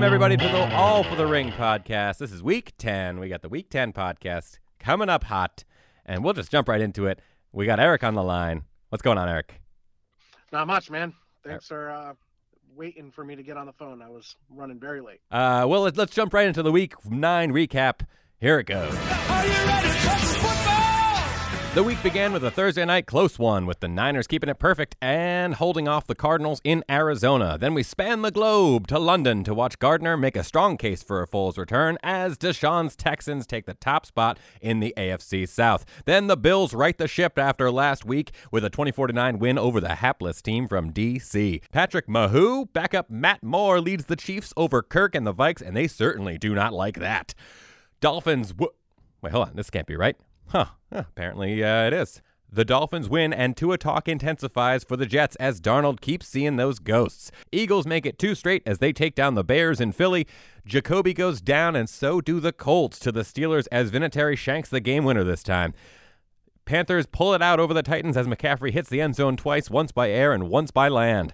Welcome everybody to the All for the Ring podcast. This is week 10. We got the week 10 podcast coming up hot, and we'll just jump right into it. We got Eric on the line. What's going on, Eric? Not much, man. Thanks for uh, waiting for me to get on the phone. I was running very late. Uh, well, let's, let's jump right into the week 9 recap. Here it goes. The week began with a Thursday night close one, with the Niners keeping it perfect and holding off the Cardinals in Arizona. Then we span the globe to London to watch Gardner make a strong case for a Foles return as Deshaun's Texans take the top spot in the AFC South. Then the Bills right the ship after last week with a 24 9 win over the hapless team from DC. Patrick Mahu, backup Matt Moore, leads the Chiefs over Kirk and the Vikes, and they certainly do not like that. Dolphins. W- Wait, hold on. This can't be right. Huh. apparently uh, it is. The Dolphins win, and Tua talk intensifies for the Jets as Darnold keeps seeing those ghosts. Eagles make it two straight as they take down the Bears in Philly. Jacoby goes down, and so do the Colts to the Steelers as Vinatieri shanks the game winner this time. Panthers pull it out over the Titans as McCaffrey hits the end zone twice, once by air and once by land.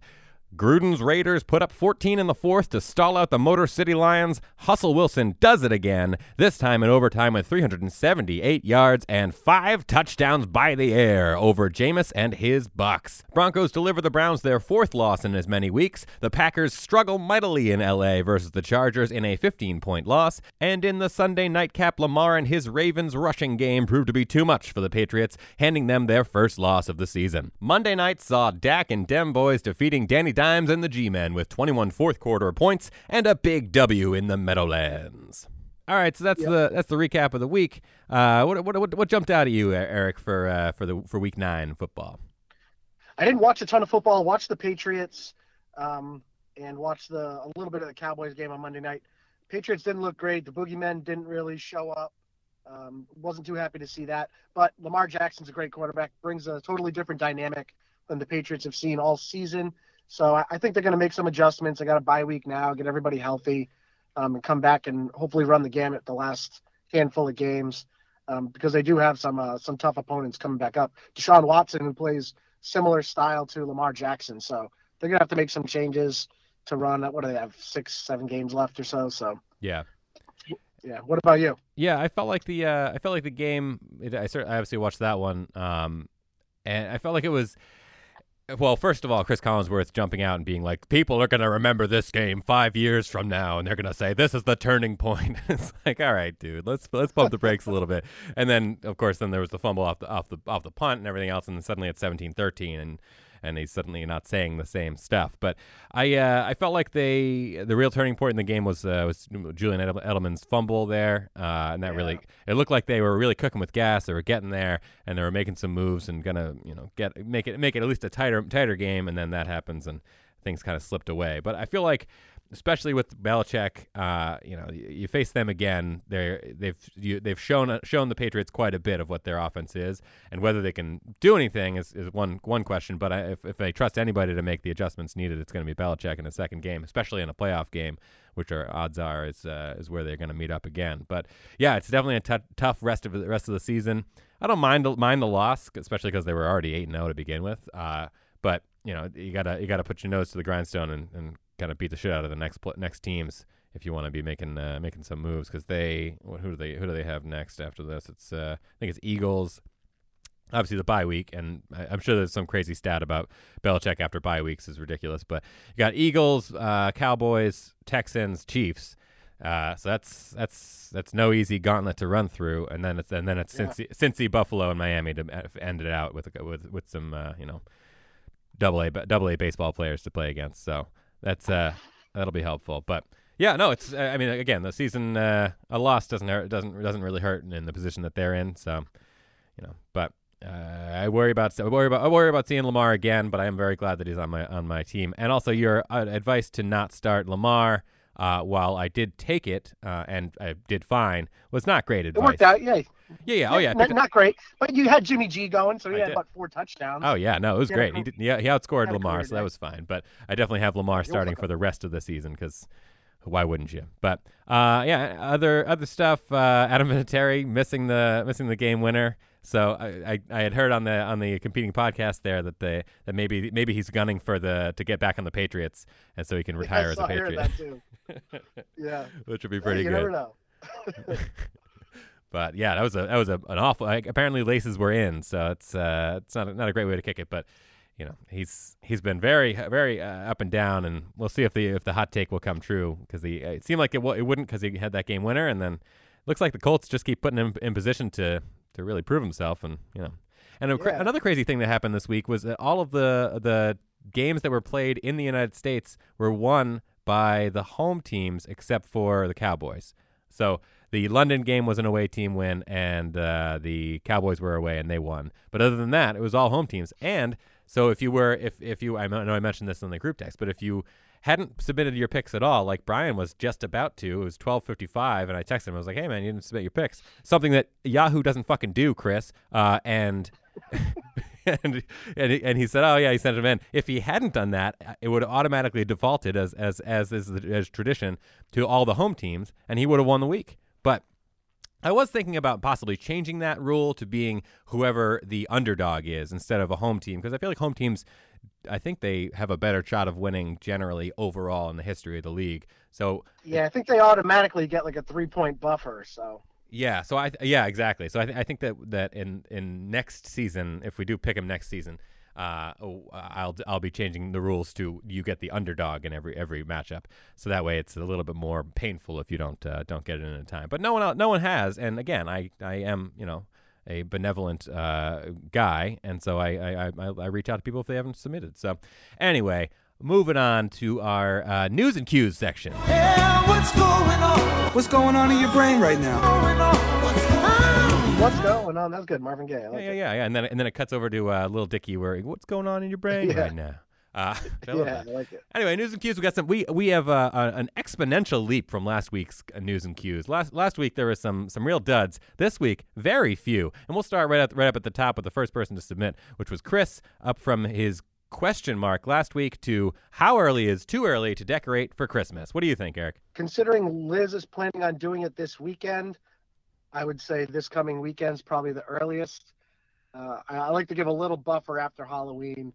Gruden's Raiders put up 14 in the fourth to stall out the Motor City Lions. Russell Wilson does it again, this time in overtime with 378 yards and five touchdowns by the air over Jameis and his Bucs. Broncos deliver the Browns their fourth loss in as many weeks. The Packers struggle mightily in LA versus the Chargers in a 15 point loss. And in the Sunday nightcap, Lamar and his Ravens rushing game proved to be too much for the Patriots, handing them their first loss of the season. Monday night saw Dak and Dem Boys defeating Danny Dimes and the G-Men with 21 fourth quarter points and a big W in the Meadowlands. All right, so that's yep. the that's the recap of the week. Uh, what, what what what jumped out at you, Eric, for uh, for the for week nine football? I didn't watch a ton of football. Watched the Patriots, um, and watched the a little bit of the Cowboys game on Monday night. Patriots didn't look great. The boogeymen didn't really show up. Um, wasn't too happy to see that. But Lamar Jackson's a great quarterback. Brings a totally different dynamic than the Patriots have seen all season. So I, I think they're going to make some adjustments. I got a bye week now, get everybody healthy, um, and come back and hopefully run the gamut the last handful of games um, because they do have some uh, some tough opponents coming back up. Deshaun Watson, who plays similar style to Lamar Jackson, so they're gonna have to make some changes to run. What do they have? Six, seven games left or so. So yeah. Yeah. What about you? Yeah, I felt like the uh, I felt like the game. It, I, certainly, I obviously watched that one, um, and I felt like it was well, first of all, Chris Collinsworth jumping out and being like, "People are going to remember this game five years from now, and they're going to say this is the turning point." it's like, all right, dude, let's let's pump the brakes a little bit. And then, of course, then there was the fumble off the off the off the punt and everything else, and then suddenly it's 17-13, and and he's suddenly not saying the same stuff. But I uh, I felt like they the real turning point in the game was uh, was Julian Edelman's fumble there, uh, and that yeah. really it looked like they were really cooking with gas. They were getting there, and they were making some moves and gonna you know get make it make it at least a tighter tighter game. And then that happens, and things kind of slipped away. But I feel like especially with Belichick, uh, you know, you, you, face them again. They they've you, they've shown shown the Patriots quite a bit of what their offense is, and whether they can do anything is, is one one question. But I, if if they trust anybody to make the adjustments needed, it's going to be Belichick in a second game, especially in a playoff game, which are odds are is uh, is where they're going to meet up again. But yeah, it's definitely a t- tough rest of the rest of the season. I don't mind mind the loss, especially because they were already eight and zero oh to begin with. Uh, but you know, you gotta you gotta put your nose to the grindstone and, and kind of beat the shit out of the next next teams if you want to be making uh, making some moves because they who do they who do they have next after this? It's uh, I think it's Eagles. Obviously the bye week, and I, am sure there's some crazy stat about Belichick after bye weeks is ridiculous. But you got Eagles, uh, Cowboys, Texans, Chiefs. Uh, so that's that's that's no easy gauntlet to run through, and then it's and then it's yeah. Cincy, Cincy, Buffalo, and Miami to end it out with with with some uh, you know double A double A baseball players to play against. So that's uh that'll be helpful. But yeah, no, it's I mean again the season uh, a loss doesn't hurt, doesn't doesn't really hurt in the position that they're in. So you know, but uh, I worry about I worry about I worry about seeing Lamar again. But I am very glad that he's on my on my team. And also your uh, advice to not start Lamar. Uh, while I did take it uh, and I did fine, was not great advice. It worked out, yeah. Yeah, yeah, oh yeah. Not, not great, but you had Jimmy G going, so he I had did. about four touchdowns. Oh yeah, no, it was great. He did, yeah, he outscored Lamar, so that was fine. But I definitely have Lamar starting for the rest of the season because why wouldn't you? But uh, yeah, other other stuff. Uh, Adam Vinatieri missing the missing the game winner. So I, I, I had heard on the on the competing podcast there that they that maybe maybe he's gunning for the to get back on the Patriots and so he can retire as a Patriot, that too. Yeah, which would be pretty you good. But yeah, that was a that was a, an awful. Like, apparently, laces were in, so it's uh, it's not a, not a great way to kick it. But you know, he's he's been very very uh, up and down, and we'll see if the if the hot take will come true because he it seemed like it w- it wouldn't because he had that game winner, and then looks like the Colts just keep putting him in position to to really prove himself, and you know, and a cra- another crazy thing that happened this week was that all of the the games that were played in the United States were won by the home teams except for the Cowboys. So the London game was an away team win, and uh, the Cowboys were away and they won. But other than that, it was all home teams. And so if you were, if if you, I know I mentioned this in the group text, but if you hadn't submitted your picks at all, like Brian was just about to, it was twelve fifty five, and I texted him. I was like, "Hey man, you didn't submit your picks." Something that Yahoo doesn't fucking do, Chris. Uh, and. and and he, and he said, "Oh yeah, he sent him in. If he hadn't done that, uh, it would have automatically defaulted as as as is the, as tradition to all the home teams, and he would have won the week. But I was thinking about possibly changing that rule to being whoever the underdog is instead of a home team because I feel like home teams, I think they have a better shot of winning generally overall in the history of the league. So Yeah, I think they automatically get like a three point buffer. So yeah, so I yeah exactly. So I, th- I think that that in in next season, if we do pick him next season, uh, oh, I'll I'll be changing the rules to you get the underdog in every every matchup. So that way it's a little bit more painful if you don't uh, don't get it in the time. But no one else, no one has. And again, I I am you know a benevolent uh, guy, and so I I, I I reach out to people if they haven't submitted. So anyway. Moving on to our uh, news and cues section. Yeah, what's going on? What's going on in your brain right now? What's going on? That's good, Marvin Gaye. Like Yeah, yeah, yeah, yeah. And then and then it cuts over to uh, Little Dicky, where what's going on in your brain Yeah. right now? Uh, I Yeah, that. I like it. Anyway, news and cues. We got some. We we have uh, uh, an exponential leap from last week's uh, news and cues. Last last week there was some some real duds. This week, very few. And we'll start right at right up at the top with the first person to submit, which was Chris, up from his question mark last week to how early is too early to decorate for Christmas. What do you think, Eric? Considering Liz is planning on doing it this weekend, I would say this coming weekend's probably the earliest. Uh, I, I like to give a little buffer after Halloween.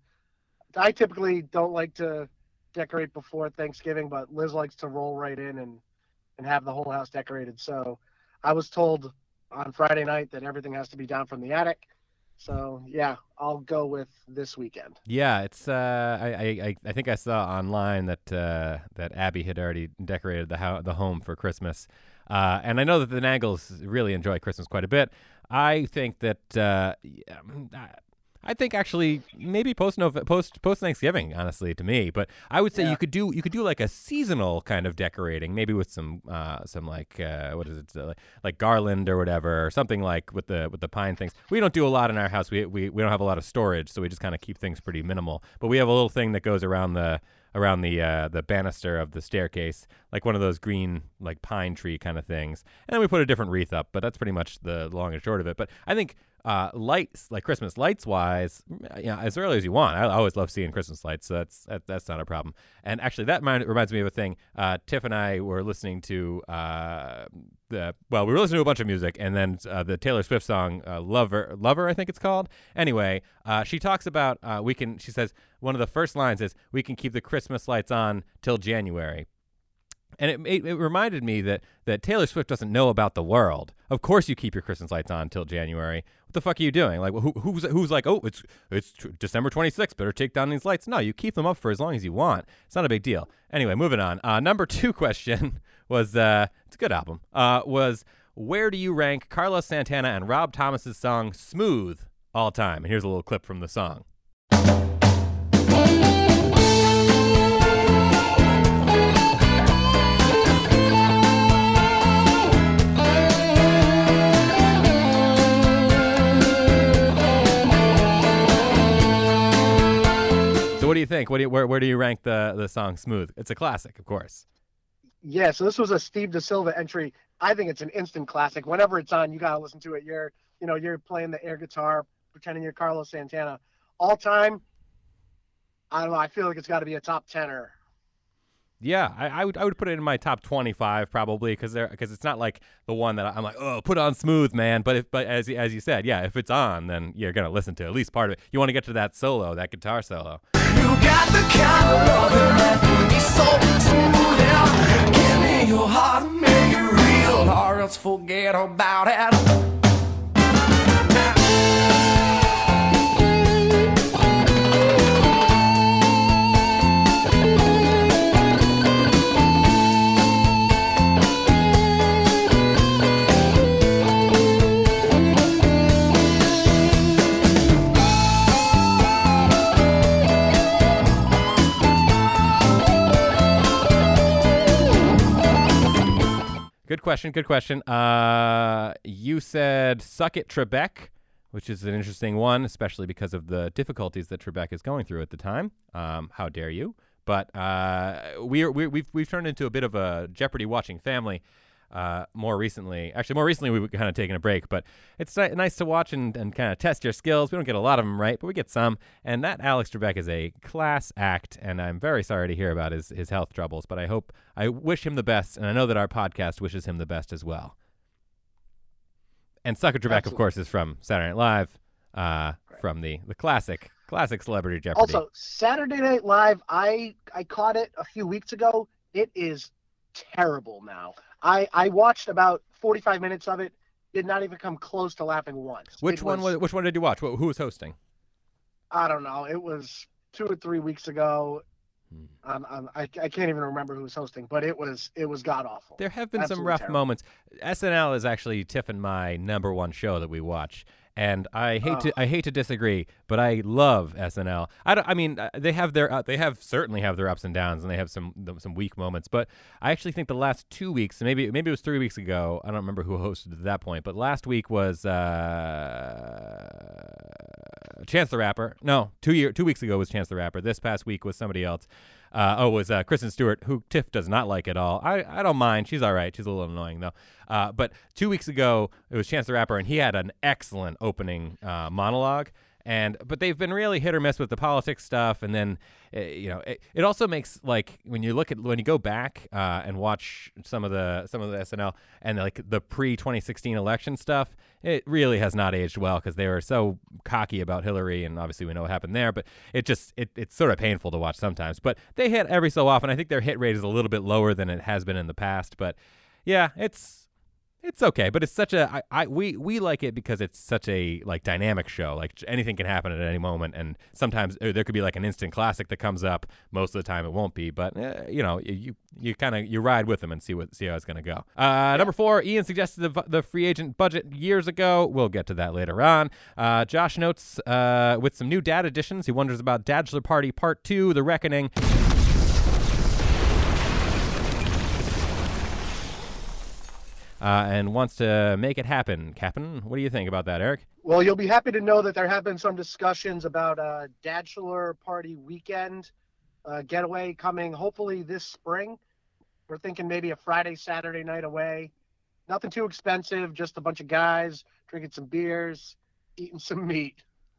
I typically don't like to decorate before Thanksgiving, but Liz likes to roll right in and, and have the whole house decorated. So I was told on Friday night that everything has to be down from the attic. So yeah, I'll go with this weekend. Yeah, it's. Uh, I, I I- think I saw online that uh, that Abby had already decorated the ho- the home for Christmas, uh, and I know that the Nagels really enjoy Christmas quite a bit. I think that uh, I- think actually maybe post Nov- post post Thanksgiving, honestly, to me. But I would say Yeah. you could do you could do like a seasonal kind of decorating, maybe with some uh, some like uh, what is it uh, like garland or whatever, or something like with the with the pine things. We don't do a lot in our house. We we, we don't have a lot of storage, so we just kind of keep things pretty minimal. But we have a little thing that goes around the around the uh, the banister of the staircase, like one of those green like pine tree kind of things. And then we put a different wreath up, but that's pretty much the long and short of it. But I think uh, lights, like Christmas lights wise, you know, as early as you want. I, always love seeing Christmas lights, so that's that, that's not a problem. And actually, that mind, reminds me of a thing. Uh, Tiff and I were listening to uh, the well, we were listening to a bunch of music, and then uh, the Taylor Swift song uh, "Lover," "Lover," I think it's called. Anyway, uh, she talks about uh, we can. She says one of the first lines is we can keep the Christmas lights on till January. And it, it, it reminded me that, that Taylor Swift doesn't know about the world. Of course, you keep your Christmas lights on till January. What the fuck are you doing? Like, who, who's who's like, oh, it's it's December 26th. Better take down these lights. No, you keep them up for as long as you want. It's not a big deal. Anyway, moving on. Uh, number two question was uh, it's a good album. Uh, was where do you rank Carlos Santana and Rob Thomas's song "Smooth" all time? And here's a little clip from the song. So, what do you think? What do you, where where do you rank the the song "Smooth"? It's a classic, of course. Yeah, so this was a Steve De Silva entry. I think it's an instant classic. Whenever it's on, you gotta listen to it. You're, you know, you're playing the air guitar, pretending you're Carlos Santana. All time, I don't know. I feel like it's got to be a top tenner. Yeah, I, I would I would put it in my top twenty five probably because there because it's not like the one that I'm like oh put on smooth man but if but as as you said yeah if it's on then you're gonna listen to at least part of it you want to get to that solo that guitar solo so smooth. Yeah. Give me your heart, make it real, or else forget about it. Good question. Good question. Uh, you said "suck it, Trebek," which is an interesting one, especially because of the difficulties that Trebek is going through at the time. Um, how dare you? But uh, we are, we we've we've turned into a bit of a Jeopardy watching family. Uh, more recently, actually, more recently, we've kind of taken a break, but it's ni- nice to watch and, and kind of test your skills. We don't get a lot of them right, but we get some. And that Alex Trebek is a class act, and I'm very sorry to hear about his, his health troubles, but I hope, I wish him the best, and I know that our podcast wishes him the best as well. And Suck It Trebek, of course, is from Saturday Night Live, uh, from the, the classic, classic Celebrity Jeopardy. Also, Saturday Night Live, I I caught it a few weeks ago. It is terrible now. I I watched about 45 minutes of it. Did not even come close to laughing once. which It one was, which one did you watch? Who, who was hosting? I don't know. It was two or three weeks ago. Um, um, I, I can't even remember who was hosting, but it was it was god awful. There have been some rough terrible. moments. SNL is actually Tiff and my number one show that we watch, and I hate to I hate to disagree, but I love SNL. I don't, I mean uh, they have their uh, they have certainly have their ups and downs, and they have some some weak moments. But I actually think the last two weeks, maybe maybe it was three weeks ago. I don't remember who hosted at that point, but last week was uh, Chance the Rapper. No, two year two weeks ago was Chance the Rapper. This past week was somebody else. Uh, oh, it was uh, Kristen Stewart, who Tiff does not like at all. I, I don't mind. She's all right. She's a little annoying though. Uh, but two weeks ago, it was Chance the Rapper, and he had an excellent opening uh, monologue. And but they've been really hit or miss with the politics stuff, and then uh, you know it, it also makes like when you look at when you go back uh, and watch some of the some of the SNL and like the pre 2016 election stuff, it really has not aged well because they were so cocky about Hillary, and obviously we know what happened there. But it just it, it's sort of painful to watch sometimes. But they hit every so often. I think their hit rate is a little bit lower than it has been in the past. But yeah, it's it's okay, but it's such a I, I we we like it because it's such a like dynamic show. Like anything can happen at any moment, and sometimes uh, there could be like an instant classic that comes up. Most of the time, it won't be, but uh, you know, you you kind of you ride with them and see what see how it's gonna go. Uh, Number four, Ian suggested the the free agent budget years ago. We'll get to that later on. Uh, Josh notes uh, with some new dad additions. He wonders about Dadler Party Part Two: The Reckoning. Uh, and wants to make it happen. Captain, what do you think about that, Eric? Well, you'll be happy to know that there have been some discussions about a bachelor party weekend uh, getaway coming hopefully this spring. We're thinking maybe a Friday, Saturday night away. Nothing too expensive, just a bunch of guys drinking some beers, eating some meat.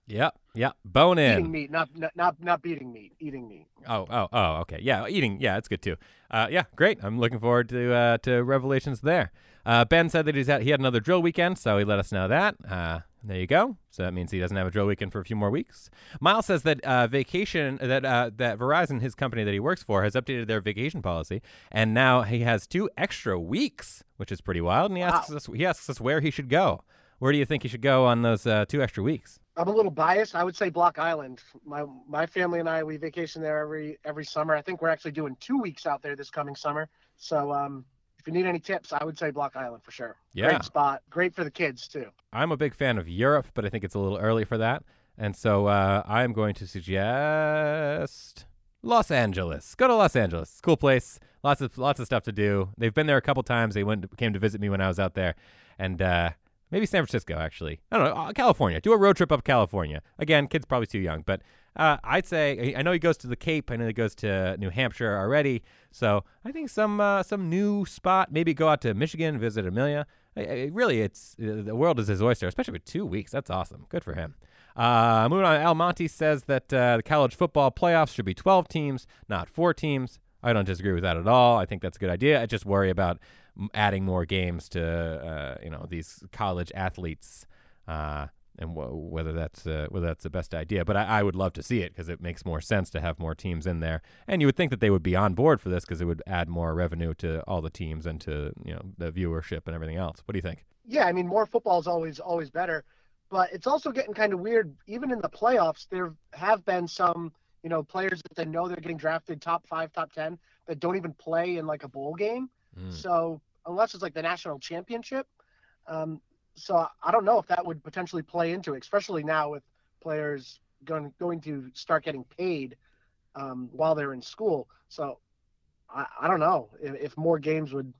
Yep, yep. Bone in. Eating meat, not, not not not beating meat, eating meat. Oh, oh, oh. Okay. Yeah, eating. Yeah, it's good too. Uh, yeah, great. I'm looking forward to uh, to revelations there. Uh, ben said that he's had, he had another drill weekend, so he let us know that. Uh, there you go. So that means he doesn't have a drill weekend for a few more weeks. Miles says that uh, vacation that uh, that Verizon, his company that he works for, has updated their vacation policy, and now he has two extra weeks, which is pretty wild. And he asks Wow. us he asks us where he should go. Where do you think he should go on those uh, two extra weeks? I'm a little biased. I would say Block Island. My my family and I we vacation there every every summer. I think we're actually doing two weeks out there this coming summer. So um, if you need any tips, I would say Block Island for sure. Yeah. Great spot. Great for the kids too. I'm a big fan of Europe, but I think it's a little early for that. And so uh, I'm going to suggest Los Angeles. Go to Los Angeles. It's a cool place. Lots of lots of stuff to do. They've been there a couple times. They went came to visit me when I was out there, and uh, maybe San Francisco actually. I don't know. Uh, California. Do a road trip up California. Again, kid's probably too young, but uh, I'd say I know he goes to the Cape. I know he goes to New Hampshire already. So I think some uh, some new spot. Maybe go out to Michigan, visit Amelia. I- I- really, it's uh, the world is his oyster, especially with two weeks. That's awesome. Good for him. Uh, moving on, Almonte says that uh, the college football playoffs should be 12 teams, not four teams. I don't disagree with that at all. I think that's a good idea. I just worry about adding more games to you know these college athletes. Uh, and wh- whether that's uh, whether that's the best idea, but I, I would love to see it because it makes more sense to have more teams in there, and you would think that they would be on board for this because it would add more revenue to all the teams and to you know the viewership and everything else. What do you think? Yeah, I mean, more football is always always better, but it's also getting kind of weird. Even in the playoffs, there have been some you know players that they know they're getting drafted top five, top ten that don't even play in like a bowl game. Mm. So unless it's like the national championship, um, so I don't know if that would potentially play into it, especially now with players going going to start getting paid um, while they're in school. So I, I don't know if, if more games would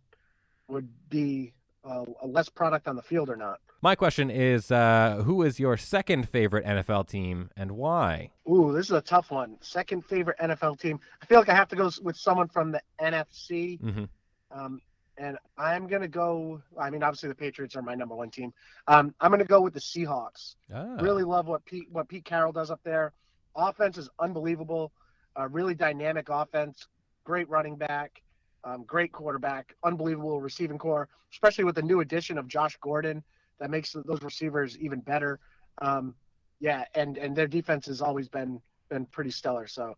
would be uh, a less product on the field or not. My question is, uh, who is your second favorite NFL team and why? Ooh, this is a tough one. Second favorite NFL team. I feel like I have to go with someone from the NFC. Mhm. Um, and I'm gonna go. I mean, obviously the Patriots are my number one team. Um, I'm gonna go with the Seahawks. Ah, Really love what Pete what Pete Carroll does up there. Offense is unbelievable. Uh, really dynamic offense. Great running back. Um, great quarterback. Unbelievable receiving corps, especially with the new addition of Josh Gordon. That makes those receivers even better. Um, yeah, and and their defense has always been been pretty stellar. So,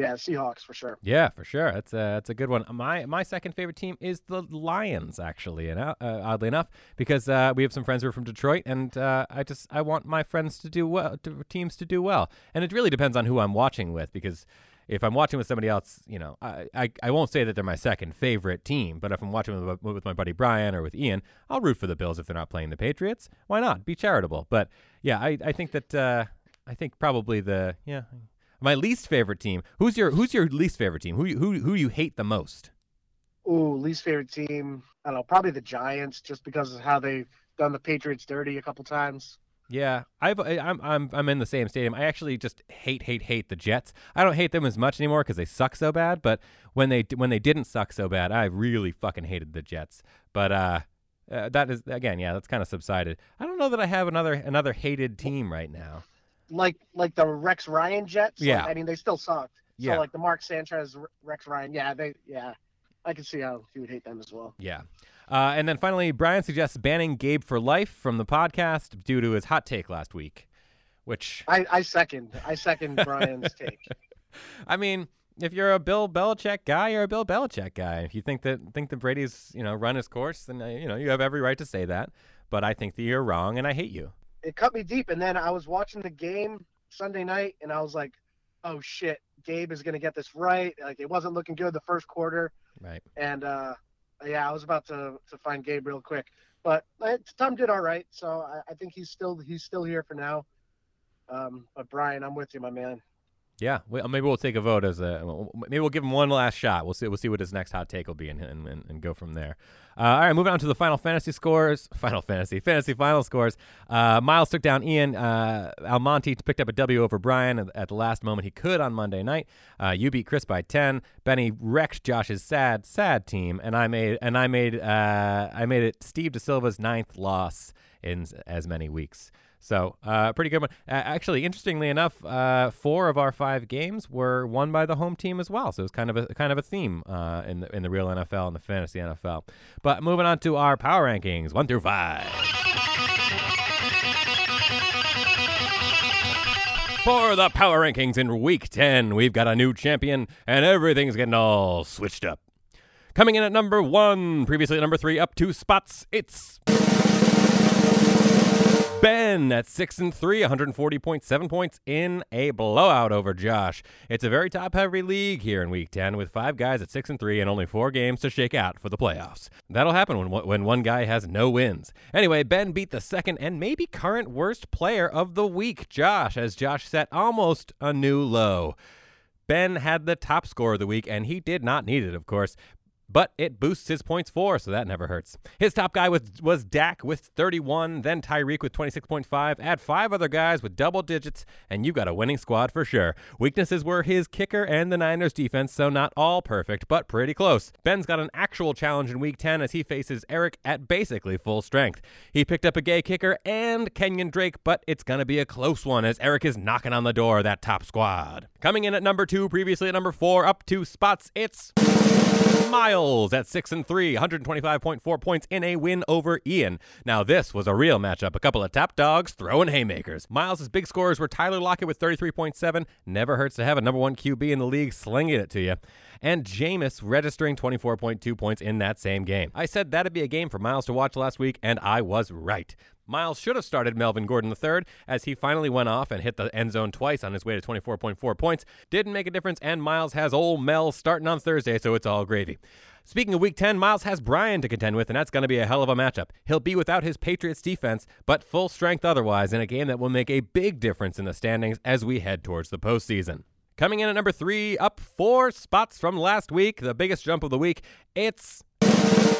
yeah, Seahawks for sure. Yeah, for sure. That's a that's a good one. My my second favorite team is the Lions, actually, and uh, uh, oddly enough, because uh, we have some friends who are from Detroit, and uh, I just I want my friends to do well, to, teams to do well, and it really depends on who I'm watching with, because if I'm watching with somebody else, you know, I, I, I won't say that they're my second favorite team, but if I'm watching with, with my buddy Brian or with Ian, I'll root for the Bills if they're not playing the Patriots. Why not? Be charitable. But yeah, I, I think that uh, I think probably the yeah my least favorite team. Who's your Who's your least favorite team? Who you, who who you hate the most? Ooh, least favorite team. I don't know, probably the Giants, just because of how they've done the Patriots dirty a couple times. Yeah, I've I'm I'm I'm in the same stadium. I actually just hate hate hate the Jets. I don't hate them as much anymore because they suck so bad. But when they when they didn't suck so bad, I really fucking hated the Jets. But uh, uh that is again, yeah, that's kind of subsided. I don't know that I have another another hated team right now. Like like the Rex Ryan Jets. like, Yeah. I mean, they still sucked. Yeah. So like the Mark Sanchez, Rex Ryan. Yeah, they. Yeah, I can see how you would hate them as well. Yeah. Uh, and then finally, Brian suggests banning Gabe for life from the podcast due to his hot take last week, which I, I second. I second Brian's take. I mean, if you're a Bill Belichick guy, you're a Bill Belichick guy. If you think that think that Brady's you know run his course, then uh, you know you have every right to say that. But I think that you're wrong, and I hate you. It cut me deep, and then I was watching the game Sunday night, and I was like, "Oh shit, Gabe is gonna get this right." Like it wasn't looking good the first quarter. Right. and uh, yeah, I was about to, to find Gabe real quick, but uh, Tom did all right, so I, I think he's still he's still here for now. Um, but Brian, I'm with you, my man. Yeah. We, maybe we'll take a vote as a. Maybe we'll give him one last shot. We'll see. We'll see what his next hot take will be, and and, and, and go from there. Uh, all right, moving on to the Final Fantasy scores. Final Fantasy, Fantasy Final scores. Uh, Miles took down Ian. Uh, Almonte picked up a W over Brian at, at the last moment he could on Monday night. Uh, you beat Chris by ten. Benny wrecked Josh's sad, sad team, and I made and I made uh, I made it Steve De Silva's ninth loss in as many weeks. So, uh, pretty good one. Uh, actually, interestingly enough, uh, four of our five games were won by the home team as well. So it's kind of a kind of a theme uh, in the in the real NFL and the fantasy NFL. But moving on to our power rankings, one through five. For the power rankings in week 10, we've got a new champion, and everything's getting all switched up. Coming in at number one, previously at number three, up two spots, it's Ben at six and three, 140.7 points in a blowout over Josh. It's a very top-heavy league here in Week 10, with five guys at six and three and only four games to shake out for the playoffs. That'll happen when when one guy has no wins. Anyway, Ben beat the second and maybe current worst player of the week, Josh, as Josh set almost a new low. Ben had the top score of the week, and he did not need it, of course. But it boosts his points for, so that never hurts. His top guy was was Dak with 31, then Tyreek with 26.5. Add five other guys with double digits, and you got a winning squad for sure. Weaknesses were his kicker and the Niners defense, so not all perfect, but pretty close. Ben's got an actual challenge in week 10 as he faces Eric at basically full strength. He picked up a Gay kicker and Kenyon Drake, but it's going to be a close one as Eric is knocking on the door of that top squad. Coming in at number two, previously at number four, up two spots, it's Miles at 6 and 3, 125.4 points in a win over Ian. Now, this was a real matchup. A couple of top dogs throwing haymakers. Miles' big scores were Tyler Lockett with 33.7. Never hurts to have a number one QB in the league slinging it to you. And Jameis registering 24.2 points in that same game. I said that'd be a game for Miles to watch last week, and I was right. Miles should have started Melvin Gordon III as he finally went off and hit the end zone twice on his way to 24.4 points. Didn't make a difference, and Miles has old Mel starting on Thursday, so it's all gravy. Speaking of week 10, Miles has Brian to contend with, and that's going to be a hell of a matchup. He'll be without his Patriots defense, but full strength otherwise in a game that will make a big difference in the standings as we head towards the postseason. Coming in at number three, up four spots from last week, the biggest jump of the week, it's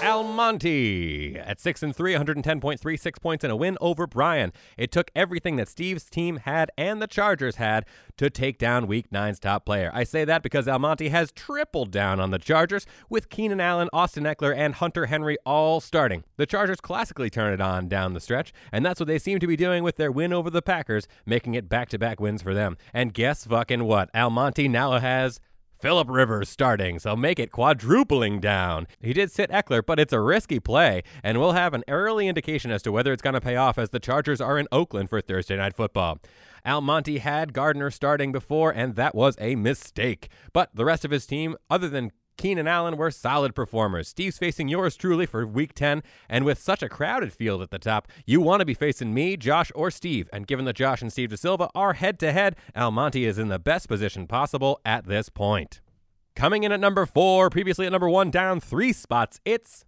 Almonte at 6 and 3, 110.36 points in a win over Brian. It took everything that Steve's team had and the Chargers had to take down week 9's top player. I say that because Almonte has tripled down on the Chargers with Keenan Allen, Austin Ekeler, and Hunter Henry all starting. The Chargers classically turn it on down the stretch, and that's what they seem to be doing with their win over the Packers, making it back-to-back wins for them. And guess fucking what? Almonte now has Philip Rivers starting, so make it quadrupling down. He did sit Ekeler, but it's a risky play, and we'll have an early indication as to whether it's going to pay off as the Chargers are in Oakland for Thursday Night Football. Almonte had Gardner starting before, and that was a mistake. But the rest of his team, other than Keenan and Allen were solid performers. Steve's facing yours truly for week 10, and with such a crowded field at the top, you want to be facing me, Josh, or Steve. And given that Josh and Steve De Silva are head to head, Almonte is in the best position possible at this point. Coming in at number four, previously at number one, down three spots, it's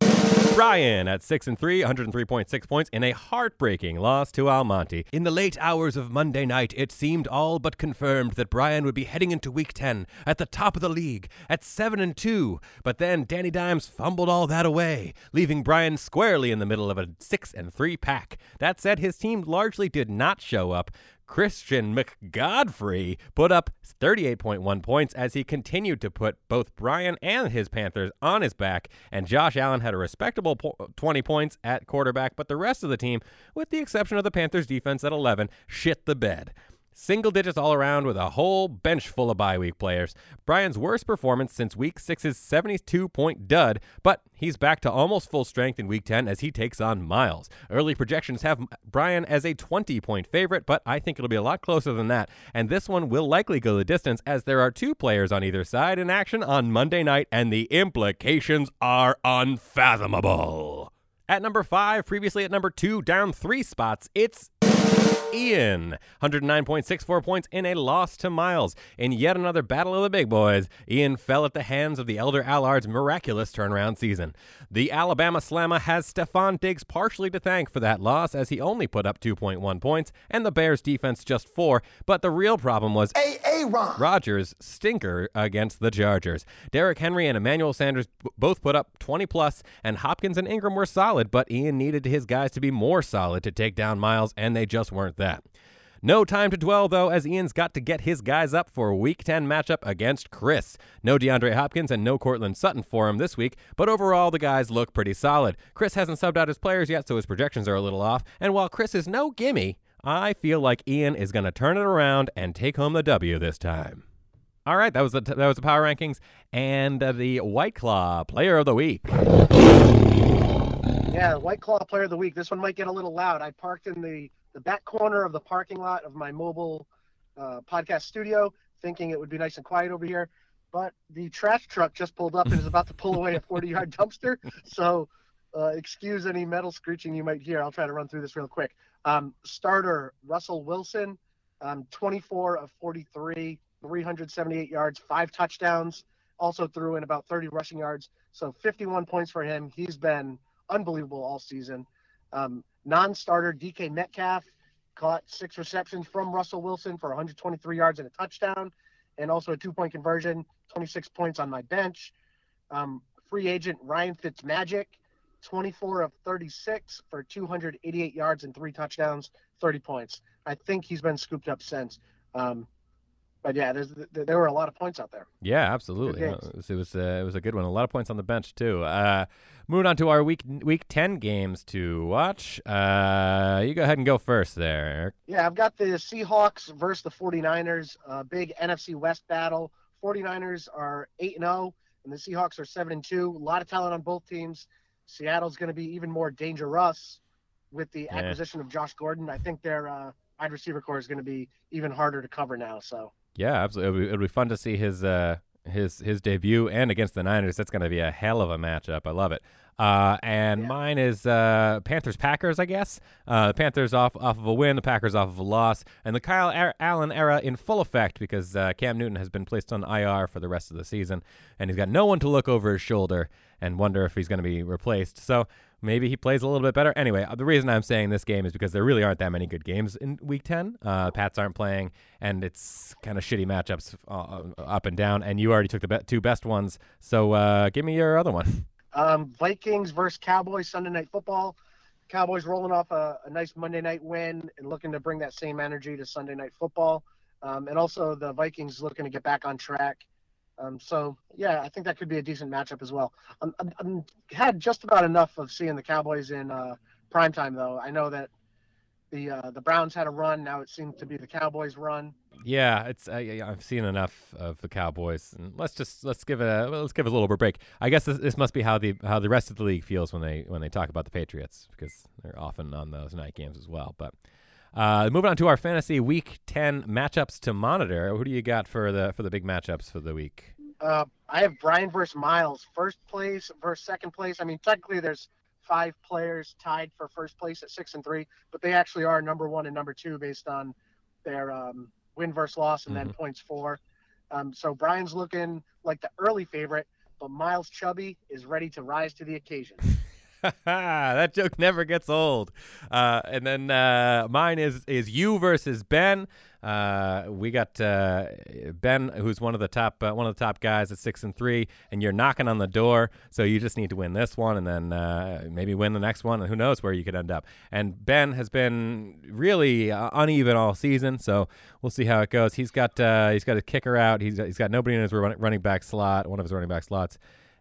Brian at 6 and 3, 103.6 points in a heartbreaking loss to Almonte. In the late hours of Monday night, it seemed all but confirmed that Brian would be heading into week 10 at the top of the league at 7 and 2, but then Danny Dimes fumbled all that away, leaving Brian squarely in the middle of a 6 and 3 pack. That said, his team largely did not show up, Christian McGodfrey put up 38.1 points as he continued to put both Brian and his Panthers on his back, and Josh Allen had a respectable po- 20 points at quarterback, but the rest of the team, with the exception of the Panthers defense at 11, shit the bed. Single digits all around with a whole bench full of bye week players. Brian's worst performance since week 6's 72 point dud, but he's back to almost full strength in week 10 as he takes on Miles. Early projections have Brian as a 20 point favorite, but I think it'll be a lot closer than that. And this one will likely go the distance as there are two players on either side in action on Monday night, and the implications are unfathomable. At number five, previously at number two, down three spots, it's Ian, 109.64 points in a loss to Miles. In yet another battle of the big boys, Ian fell at the hands of the Elder Allard's miraculous turnaround season. The Alabama Slammer has Stefon Diggs partially to thank for that loss as he only put up 2.1 points and the Bears defense just 4, but the real problem was A-A-Ron. Rodgers stinker against the Chargers. Derrick Henry and Emmanuel Sanders b- both put up 20 plus, and Hopkins and Ingram were solid, but Ian needed his guys to be more solid to take down Miles, and they just weren't that. No time to dwell, though, as Ian's got to get his guys up for a Week 10 matchup against Chris. No DeAndre Hopkins and no Courtland Sutton for him this week, but overall the guys look pretty solid. Chris hasn't subbed out his players yet, so his projections are a little off, and while Chris is no gimme, I feel like Ian is going to turn it around and take home the W this time. All right, that was the that was the power rankings and uh, the White Claw Player of the Week. Yeah, White Claw Player of the Week. This one might get a little loud. I parked in the, the back corner of the parking lot of my mobile uh, podcast studio, thinking it would be nice and quiet over here. But the trash truck just pulled up and is about to pull away a 40 yard dumpster. So, uh, excuse any metal screeching you might hear. I'll try to run through this real quick. Um, starter Russell Wilson, um, 24 of 43, 378 yards, five touchdowns. Also threw in about 30 rushing yards. So 51 points for him. He's been unbelievable all season. Um, non-starter DK Metcalf caught six receptions from Russell Wilson for 123 yards and a touchdown, and also a two-point conversion. 26 points on my bench. Um, free agent Ryan Fitzmagic, 24 of 36 for 288 yards and three touchdowns, 30 points. I think he's been scooped up since. Um, but yeah, there's, there were a lot of points out there. Yeah, absolutely. Uh. It was it was, uh, it was a good one. A lot of points on the bench too. Uh, moving on to our week week ten games to watch. Uh, you go ahead and go first there. Eric. Yeah, I've got the Seahawks versus the 49ers, a big NFC West battle. 49ers are 8 and 0 and the Seahawks are 7 and 2. A lot of talent on both teams. Seattle's going to be even more dangerous with the Yeah. acquisition of Josh Gordon. I think their uh, wide receiver corps is going to be even harder to cover now. So Yeah, absolutely. It'll be, it'll be fun to see his uh, his his debut and against the Niners. That's going to be a hell of a matchup. I love it. Uh, and Yeah. mine is uh, Panthers Packers, I guess. Uh, the Panthers off off of a win, the Packers off of a loss, and the Kyle Allen era in full effect because uh, Cam Newton has been placed on IR for the rest of the season, and he's got no one to look over his shoulder and wonder if he's going to be replaced. So maybe he plays a little bit better. Anyway, uh, the reason I'm saying this game is because there really aren't that many good games in Week 10. Uh, Pats aren't playing, and it's kind of shitty matchups uh, up and down. And you already took the be- two best ones, so uh, give me your other one. um, Vikings versus Cowboys Sunday Night Football. Cowboys rolling off a, a nice Monday night win and looking to bring that same energy to Sunday Night Football. Um, and also the Vikings looking to get back on track. Um, so yeah, I think that could be a decent matchup as well. I'm, I'm, I'm had just about enough of seeing the Cowboys in uh, prime time though. I know that the uh, the Browns had a run. Now it seems to be the Cowboys' run. Yeah, it's I, I've seen enough of the Cowboys, and let's just let's give it a let's give it a little bit break. I guess this, this must be how the how the rest of the league feels when they when they talk about the Patriots because they're often on those night games as well. But uh, moving on to our fantasy week ten matchups to monitor. Who do you got for the for the big matchups for the week? Uh, I have Brian versus Miles, first place versus second place. I mean, technically there's five players tied for first place at six and three, but they actually are number one and number two based on their um, win versus loss and then points for. Um, so Brian's looking like the early favorite, but Miles Chubby is ready to rise to the occasion. that joke never gets old. Uh, and then uh, mine is is you versus Ben. Uh, we got uh, Ben, who's one of the top uh, one of the top guys at six and three, and you're knocking on the door. So you just need to win this one, and then uh, maybe win the next one, and who knows where you could end up. And Ben has been really uneven all season, so we'll see how it goes. He's got he's got a kicker out. He's he's got nobody in his running back slot, one of his running back slots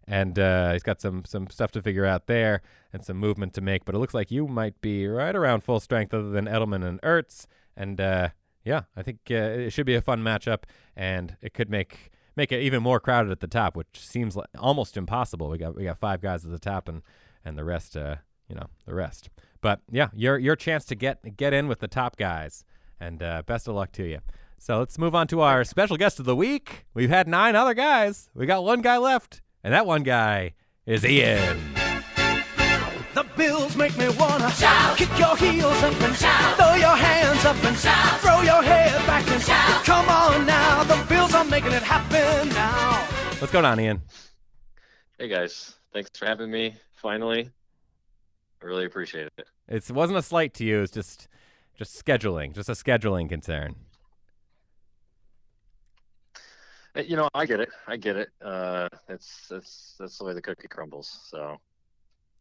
and uh, he's got some some stuff to figure out there and some movement to make. But it looks like you might be right around full strength, other than Edelman and Ertz. And uh, yeah, I think uh, it should be a fun matchup, and it could make make it even more crowded at the top, which seems like almost impossible. We got we got five guys at the top, and and the rest, uh, you know, the rest. But yeah, your your chance to get get in with the top guys, and uh, best of luck to you. So let's move on to our special guest of the week. We've had nine other guys. We got one guy left, and that one guy is Ian. The bills make me wanna shout. Kick your heels up and shout. Throw your hands up and shout. Throw your head back and shout. Come on now, the bills are making it happen now. What's going on, Ian? Hey guys, thanks for having me. Finally, I really appreciate it. It wasn't a slight to you. It's just just scheduling, just a scheduling concern. Uh, You know, I get it. I get it. Uh, that's that's that's the way the cookie crumbles. So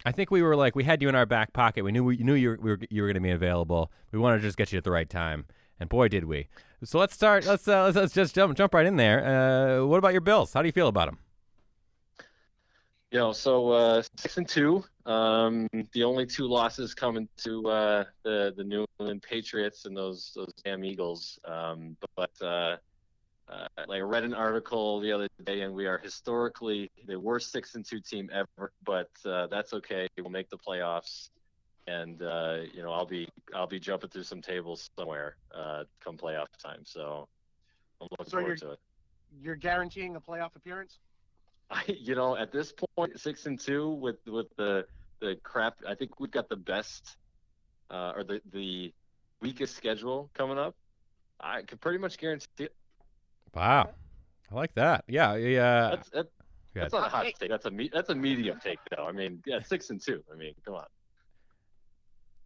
I think we were like we had you in our back pocket. We knew we knew you were, we were you were going to be available. We wanted to just get you at the right time, and boy did we. So let's start. Let's uh, let's, let's just jump jump right in there. Uh, what about your Bills? How do you feel about them? you know, so uh, six and two. Um, the only two losses coming to uh, the the New England Patriots and those those damn Eagles. Um, but uh, uh, like I read an article the other day, and we are historically the worst six and two team ever. But uh, that's okay. We'll make the playoffs, and uh, you know I'll be I'll be jumping through some tables somewhere uh, come playoff time. So I'm looking So forward to it. You're guaranteeing a playoff appearance? I, you know, at this point, six and two with with the the crap. I think we've got the best uh, or the the weakest schedule coming up. I could pretty much guarantee it. Wow, I like that. Yeah, yeah. That's that, that's not a hot take. That's a me, that's a medium take though. I mean, yeah, six and two. I mean, come on.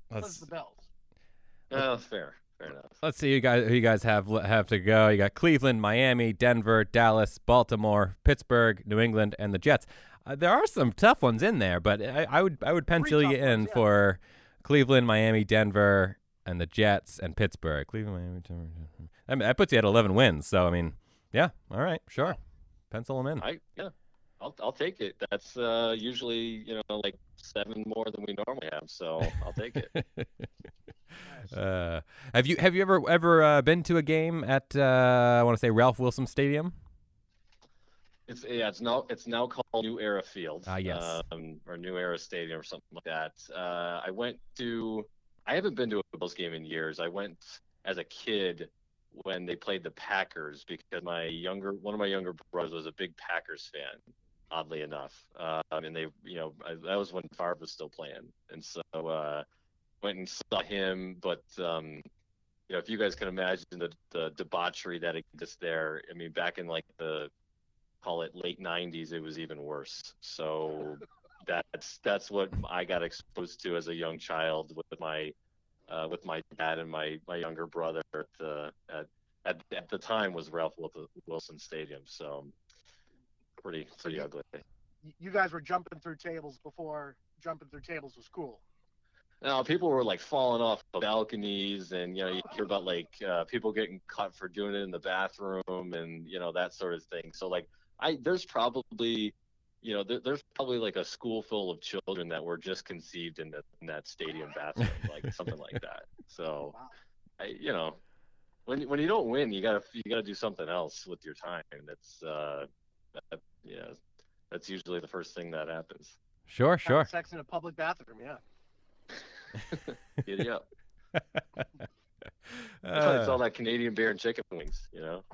What's Let's the Bills? Oh, fair, fair enough. let's see you guys who you guys have have to go. You got Cleveland, Miami, Denver, Dallas, Baltimore, Pittsburgh, New England, and the Jets. Uh, there are some tough ones in there, but I, I would I would pencil you in ones, yeah. for Cleveland, Miami, Denver, and the Jets and Pittsburgh. Cleveland, Miami, Denver. Denver. I mean, that puts you at 11 wins. So I mean, yeah, all right, sure, pencil them in. I yeah, I'll I'll take it. That's uh, usually you know like seven more than we normally have, so I'll take it. Uh, have you have you ever ever uh, been to a game at uh, I want to say Ralph Wilson Stadium? It's yeah, it's now it's now called New Era Field. Ah, yes. Um, or New Era Stadium or something like that. Uh, I went to. I haven't been to a Bills game in years. I went as a kid when they played the Packers because my younger one of my younger brothers was a big Packers fan. Oddly enough, um, and they, you know, I, that was when Favre was still playing, and so uh, went and saw him. But um, you know, if you guys can imagine the, the debauchery that exists there, I mean, back in like the call it late 90s it was even worse so that's that's what i got exposed to as a young child with my uh, with my dad and my my younger brother at the at, at, at the time was ralph wilson stadium. So pretty pretty ugly. You guys were jumping through tables before jumping through tables was cool. now people were like falling off the balconies and you know you hear about like uh, people getting caught for doing it in the bathroom and you know that sort of thing. So like i there's probably you know there, there's probably like a school full of children that were just conceived in, the, in that stadium bathroom like something like that so Wow. I, you know when when you don't win you gotta you gotta do something else with your time that's uh that, yeah that's usually the first thing that happens Sure, Having sure. Sex in a public bathroom, yeah. Giddy up. That's why it's Uh, all that Canadian beer and chicken wings, you know.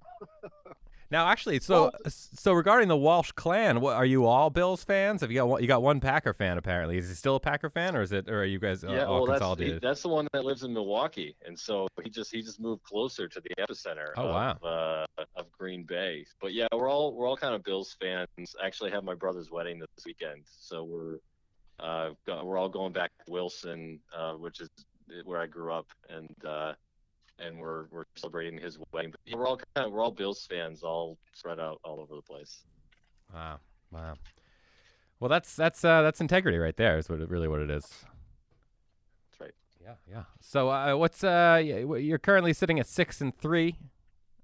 Now, actually, so so regarding the Walsh clan, what, are you all Bills fans? Have you got one, you got one Packer fan apparently? Is he still a Packer fan, or is it, or are you guys uh, yeah, all well, that's he, that's the one that lives in Milwaukee, and so he just he just moved closer to the epicenter Oh, of uh, of Green Bay. But yeah, we're all we're all kind of Bills fans. I actually have my brother's wedding this weekend, so we're uh, go, we're all going back to Wilson, uh, which is where I grew up, and uh, and we're we're celebrating his wedding. But we're all kind of we're all Bills fans, all spread out all over the place. Wow, wow. Well, that's that's uh, that's integrity right there. Is what it, really what it is. That's right. Yeah, yeah. So, uh, what's uh, you're currently sitting at six and three.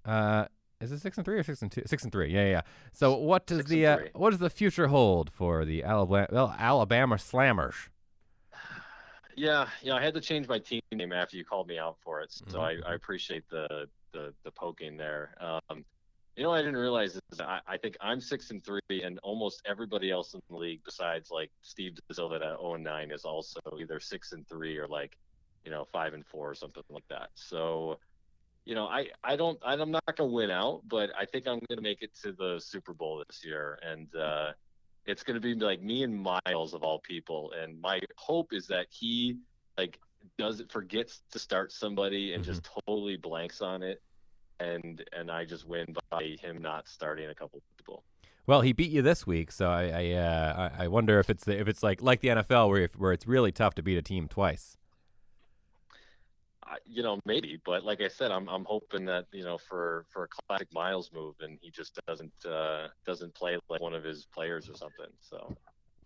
Uh, is it six and three or six and two? Six and three. Yeah, yeah. yeah. So, what does Six the uh, what does the future hold for the Alabama well, Alabama Slammers? Yeah, yeah, I had to change my team name after you called me out for it, so Mhm. I, I appreciate the, the the poking there. Um, you know, what I didn't realize is I, I think I'm six and three, and almost everybody else in the league besides like Steve DeSilva at 0 and nine is also either six and three or like, you know, five and four or something like that. So, you know, I I don't I'm not gonna win out, but I think I'm gonna make it to the Super Bowl this year, and uh, it's going to be like me and Miles of all people. And my hope is that he like does it forgets to start somebody and just totally blanks on it, and and I just win by him not starting a couple people. Well, he beat you this week, so I I, uh, I I wonder if it's the, if it's like like the NFL where if, where it's really tough to beat a team twice. You know, maybe, but like I said, I'm I'm hoping that you know for for a classic Miles move, and he just doesn't uh, doesn't play like one of his players or something. So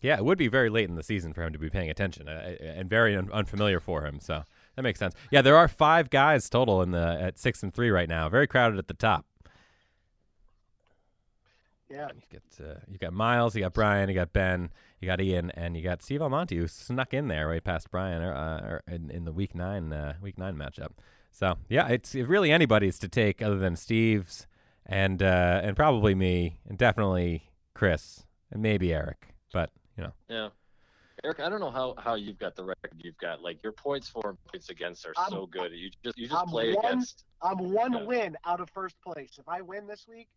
Yeah, it would be very late in the season for him to be paying attention, uh, and very un- unfamiliar for him. So that makes sense. Yeah, there are five guys total in the at six and three right now. Very crowded at the top. Yeah. You get uh, you got Miles, you got Brian, you got Ben, you got Ian, and you got Steve Almonte who snuck in there right past Brian uh, or in, in the week nine uh, week nine matchup. So yeah, it's it really anybody's to take other than Steve's and uh, and probably me and definitely Chris and maybe Eric. But you know, yeah. Eric, I don't know how, how you've got the record you've got. Like your points for and points against are I'm- so good. You just you just I'm play one- against. I'm one Yeah. win out of first place. If I win this week,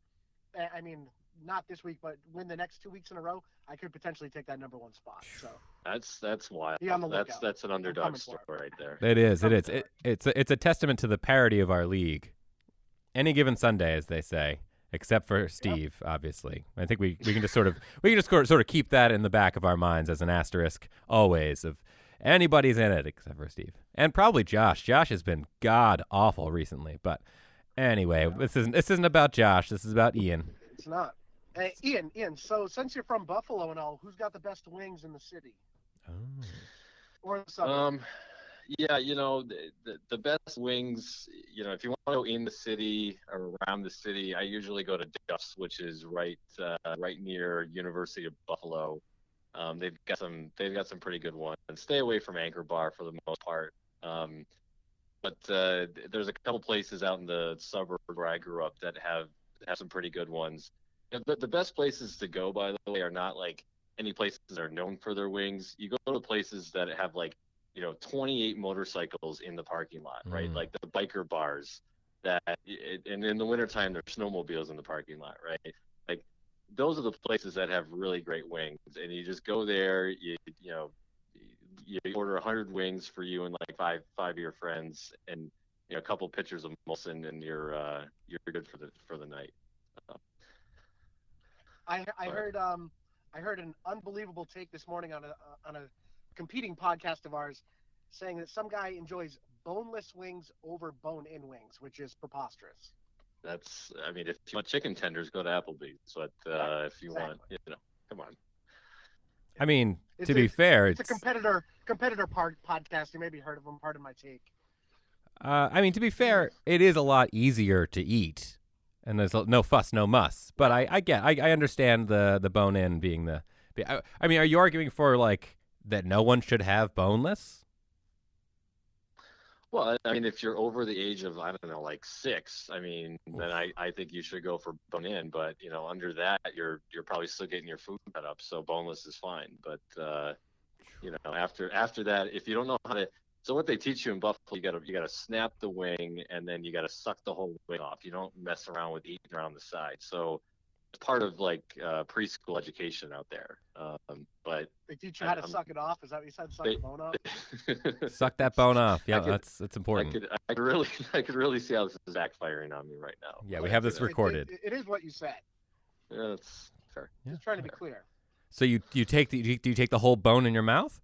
I mean, not this week, but win the next two weeks in a row, I could potentially take that number one spot. So That's that's wild. Be on the that's lookout. that's an underdog story right there. it is, it is, it, it's a, it's a testament to the parity of our league. Any given Sunday, as they say, except for Steve, obviously. I think we, we can just sort of we can just sort of- sort of keep that in the back of our minds as an asterisk always of anybody's in it except for Steve and probably Josh. Josh has been god awful recently, but anyway, this isn't this isn't about Josh. This is about Ian. it's not. Hey, Ian, Ian. So since you're from Buffalo and all, who's got the best wings in the city Oh. or the suburb? Um, yeah, you know the, the the best wings. You know, if you want to go in the city or around the city, I usually go to Duff's, which is right uh, right near University of Buffalo. Um, they've got some they've got some pretty good ones. Stay away from Anchor Bar for the most part. Um, but uh, there's a couple places out in the suburb where I grew up that have have some pretty good ones. The, the best places to go, by the way, are not like any places that are known for their wings. You go to places that have like you know 28 motorcycles in the parking lot, right? Mm. Like the biker bars that, it, and in the wintertime there's snowmobiles in the parking lot, right? Like those are the places that have really great wings, and you just go there, you you know, you order 100 wings for you and like five five of your friends, and you know a couple pitchers of Molson, and you're uh, you're good for the for the night. I I heard um I heard an unbelievable take this morning on a on a competing podcast of ours saying that some guy enjoys boneless wings over bone-in wings, which is preposterous. That's I mean, if you want chicken tenders, go to Applebee's. But uh, if you want, you know, come on. I mean, It's to a- be fair, It's a competitor competitor part podcast. You maybe heard of them. Pardon my take. Uh, I mean, to be fair, it is a lot easier to eat, and there's no fuss, no muss. But I, I get, I, I understand the the bone in being the. I, I mean, are you arguing for like that no one should have boneless? Well, I mean, if you're over the age of I don't know, like six, I mean, then I, I think you should go for bone in. But you know, under that, you're you're probably still getting your food cut up, so boneless is fine. But uh, you know, after after that, if you don't know how to, so what they teach you in Buffalo, you gotta you gotta snap the wing, and then you gotta suck the whole wing off. You don't mess around with eating around the side. So it's part of like uh, preschool education out there. Um, but They teach you how to I'm- suck it off. Is that what you said? Suck They- the bone off. Suck that bone off. Yeah, could- that's that's I important. could I could really I could really see how this is backfiring on me right now. Yeah, we have this uh, It- it- recorded. it- it is what you said. Yeah, that's fair. Yeah. Just trying to be clear. So you you take the you, do you take the whole bone in your mouth?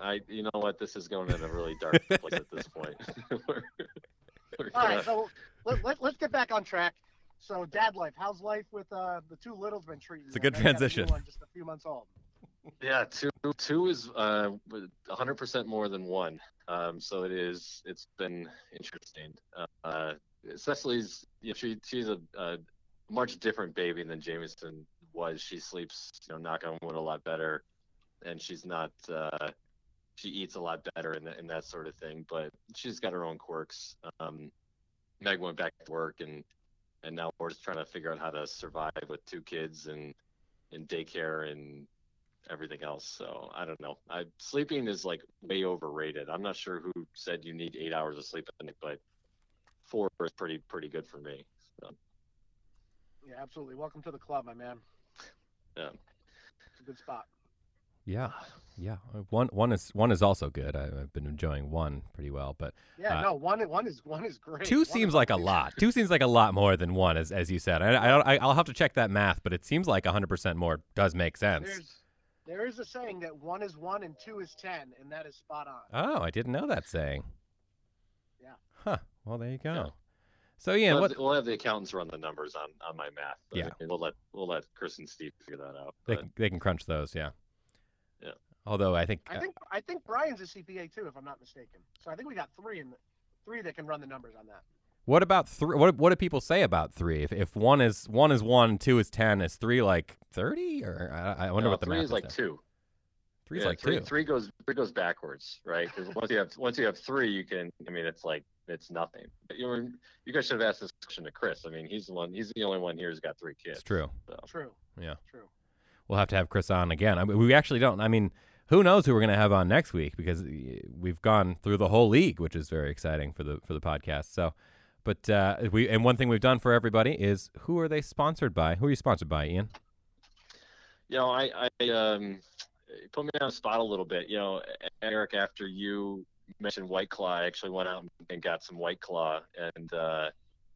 I you know what this is going in a really dark place at this point. We're- we're All gonna- right, so let, let, let's get back on track. So, dad life. How's life with uh, the two littles been treating It's a good know you got new transition. one just a few months old. yeah, two two is uh 100% more than one. Um, so it is. It's been interesting. Uh, Cecily's you know, she she's a, a much different baby than Jameson was. She sleeps, you know, knock on wood, a lot better, and she's not. Uh, she eats a lot better and, that- and that sort of thing. But she's got her own quirks. Um, Meg went back to work and and now we're just trying to figure out how to survive with two kids and in daycare and everything else. So I don't know. I sleeping is like way overrated. I'm not sure who said you need eight hours of sleep but four is pretty pretty good for me. So, Yeah, absolutely. Welcome to the club, my man. Yeah. It's a good spot. Yeah, yeah. Uh, One one is one is also good. I, I've been enjoying one pretty well, but Yeah, Uh, no, one one is one is great. two One seems like a lot. Two seems like a lot more than one, as as you said. I, I don't. I, I'll have to check that math, but it seems like 100 percent more does make sense. There's there is a saying that one is one and two is ten, and that is spot on. Oh, I didn't know that saying. Yeah. Huh. Well, there you go. Yeah. So yeah, we'll, what the, we'll have the accountants run the numbers on, on my math. but Yeah. we'll let we'll let Chris and Steve figure that out. they can, they can crunch those. Yeah. Yeah. Although I think, I uh, think I think Brian's a CPA too, if I'm not mistaken. So I think we got three in the, three that can run the numbers on that. what about three? What what do people say about three? If if one is one is one, two is ten, is three like thirty? Or I, I wonder no, what the three math is like there. two. Three's yeah, like three, two. Three goes three goes backwards, right? Because once you have once you have three, you can. I mean, it's like it's nothing. But You were, you guys should have asked this question to Chris. I mean, he's the one. He's the only one here who's got three kids. It's true. So. True. Yeah. True. We'll have to have Chris on again. I mean, we actually don't. I mean, who knows who we're going to have on next week because we've gone through the whole league, which is very exciting for the for the podcast. So, but uh, we and one thing we've done for everybody is who are they sponsored by? Who are you sponsored by, Ian? You know, I, I um, put me on the spot a little bit. You know, Eric, after you mentioned White Claw, I actually went out and got some White Claw and uh,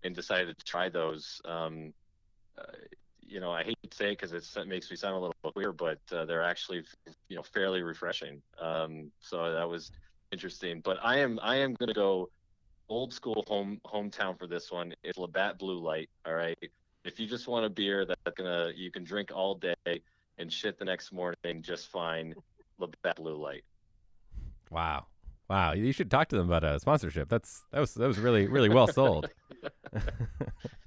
and decided to try those. Um, uh, you know, I hate to say it because it makes me sound a little weird, but uh, they're actually, you know, fairly refreshing. Um, so that was interesting. But I am I am gonna go old school home hometown for this one. It's Labatt Blue Light. All right. if you just want a beer that's gonna you can drink all day and shit the next morning just fine, Labatt Blue Light. Wow. Wow, you should talk to them about a sponsorship. That's that was that was really really well sold.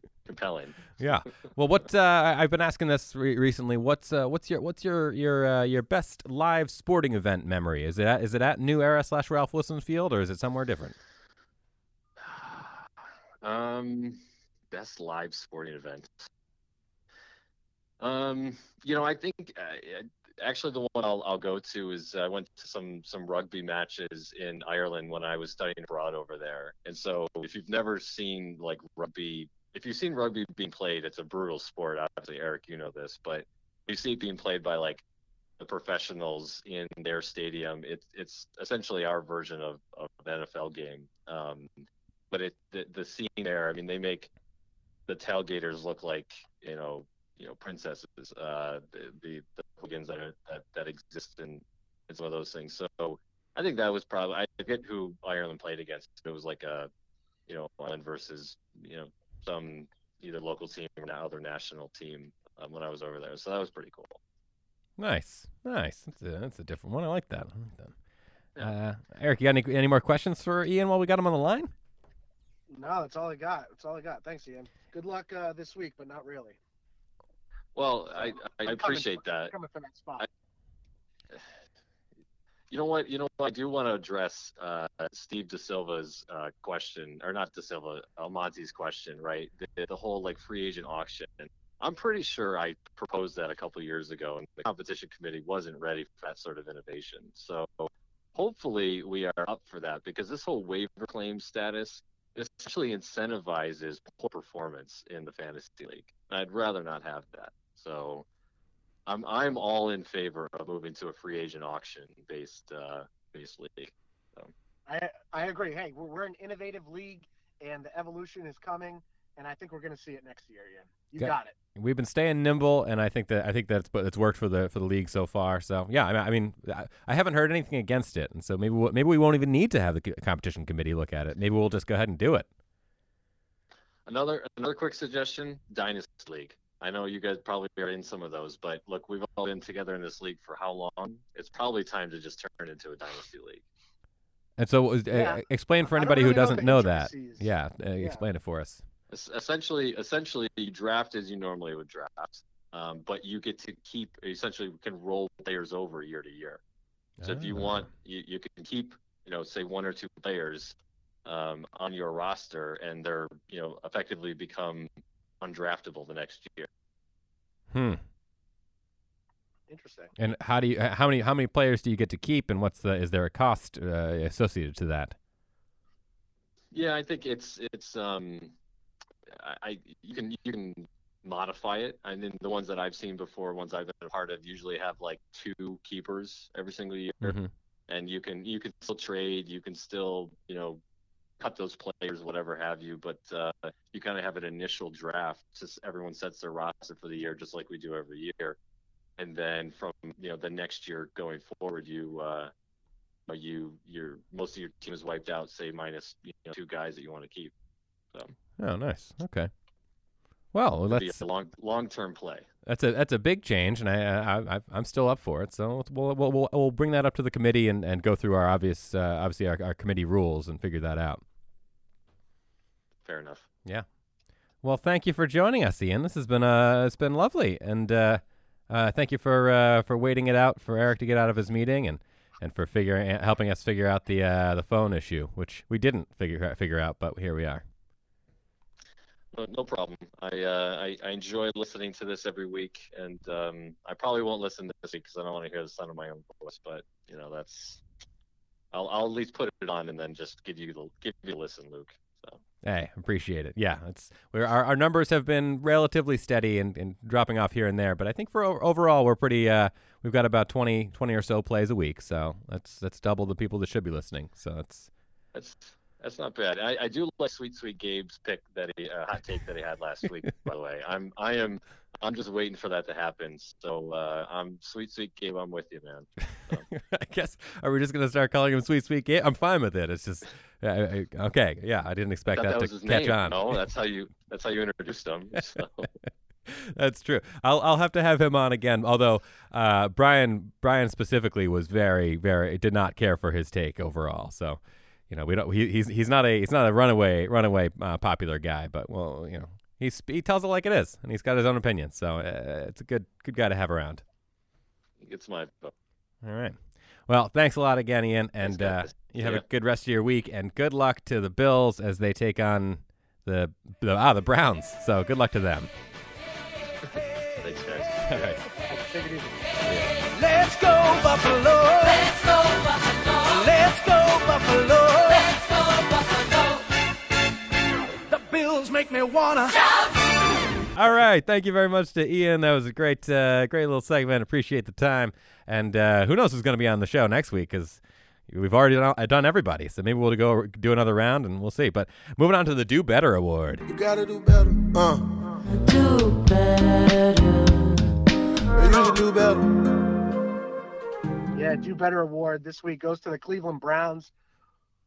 Compelling. yeah. Well, what uh, I've been asking this re- recently. What's uh, what's your what's your your uh, your best live sporting event memory? Is it at, is it at New Era slash Ralph Wilson Field or is it somewhere different? Um, best live sporting event. Um, you know, I think uh, actually the one I'll, I'll go to is I went to some some rugby matches in Ireland when I was studying abroad over there. And so if you've never seen like rugby, if you've seen rugby being played, it's a brutal sport. Obviously, Eric, you know this, but you see it being played by like the professionals in their stadium. It's it's essentially our version of, of an NFL game. Um, but it the, the scene there, I mean, they make the tailgaters look like you know you know princesses uh the the, the hooligans that, are, that that exist in some of those things so i think that was probably i forget who ireland played against it was like a you know ireland versus you know some either local team or now other national team um, when i was over there so that was pretty cool Nice, nice. That's a that's a different one. I like that. I like that. Yeah. Uh, Eric, you got any any more questions for Ian while we got him on the line? No, that's all I got. That's all I got. Thanks, Ian. Good luck uh, this week, but not really. well i i I'm coming appreciate that Coming for that spot. You know what? You know? I do want to address uh, Steve De Silva's uh, question, or not De Silva, Almonte's question, right? The, the whole like free agent auction. I'm pretty sure I proposed that a couple years ago, and the competition committee wasn't ready for that sort of innovation. So hopefully we are up for that because this whole waiver claim status essentially incentivizes poor performance in the fantasy league. I'd rather not have that. So I'm I'm all in favor of moving to a free agent auction based uh, based league. I I agree. Hey, we're, we're an innovative league, and the evolution is coming, and I think we're going to see it next year, Ian. You Okay. got it. We've been staying nimble, and I think that I think that's it's worked for the for the league so far. So yeah, I mean, I, mean, I- I haven't heard anything against it, and so maybe we'll, maybe we won't even need to have the competition committee look at it. Maybe we'll just go ahead and do it. Another another quick suggestion: Dynasty League. I know you guys probably are in some of those, but look, we've all been together in this league for how long? It's probably time to just turn it into a dynasty league. And so, uh, Yeah. explain for anybody who really know doesn't the know that. Yeah, uh, explain it for us. Es- Essentially, essentially, you draft as you normally would draft, um, but you get to keep essentially can roll players over year to year. So if you Ah. want, you, you can keep, you know, say one or two players um, on your roster, and they're, you know, effectively become undraftable the next year. Hmm. Interesting. And how do you how many how many players do you get to keep, and what's the is there a cost uh, associated to that? Yeah, I think it's it's um, I, I you can you can modify it. I mean, the ones that I've seen before, ones I've been a part of, usually have like two keepers every single year, Mhm. and you can you can still trade, you can still you know cut those players, whatever have you, but uh, you kind of have an initial draft. Just everyone sets their roster for the year, just like we do every year, and then from you know the next year going forward, you. Uh, you your most of your team is wiped out, say minus you know, two guys that you want to keep. Oh, nice. Okay. Well, that's a long long term play. that's a that's a big change, and I, I, I'm still up for it. So we'll we'll we'll, we'll bring that up to the committee and, and go through our obvious uh, obviously our, our committee rules and figure that out. Fair enough. Yeah. Well, thank you for joining us, Ian. This has been uh it's been lovely, and uh, uh, thank you for uh, for waiting it out for Eric to get out of his meeting and. And for figuring, helping us figure out the uh, the phone issue, which we didn't figure figure out, but here we are. No, no problem. I, uh, I I enjoy listening to this every week, and um, I probably won't listen this week because I don't want to hear the sound of my own voice. But you know that's I'll I'll at least put it on and then just give you the give you a listen, Luke. Hey, appreciate it. Yeah, it's our our numbers have been relatively steady and, and dropping off here and there, but I think for overall we're pretty. Uh, we've got about 20, 20 or so plays a week, so that's that's double the people that should be listening. So that's that's That's not bad. I, I do like Sweet Sweet Gabe's pick that he uh, hot take that he had last week. by the way, I'm I am I'm just waiting for that to happen. So uh, I'm Sweet Sweet Gabe. I'm with you, man. I guess are we just gonna start calling him Sweet Sweet Gabe? I'm fine with it. It's just uh, I- I- okay. Yeah, I didn't expect Thought that, that to catch name. on. No, that's how you that's how you introduced him. So. That's true. I'll I'll have to have him on again. Although uh, Brian Brian specifically was very very did not care for his take overall. So you know we don't he, he's he's not a he's not a runaway runaway uh, popular guy. But well you know he's he tells it like it is and he's got his own opinions. So uh, it's a good good guy to have around. He gets my vote. All right. Well, thanks a lot again, Ian, and uh, you have a good rest of your week, and good luck to the Bills as they take on the, the ah the Browns. So good luck to them. Thanks, guys. All right. Take it easy. Let's go Buffalo. Let's go Buffalo. Let's go Buffalo. Make me wanna. All right. Thank you very much to Ian. That was a great, uh, great little segment. Appreciate the time. And uh, who knows who's going to be on the show next week? Because we've already done, done everybody. So maybe we'll go do another round and we'll see. But moving on to the Do Better Award. You gotta do better. Uh. Do better. You do better. Yeah, do better award this week goes to the Cleveland Browns.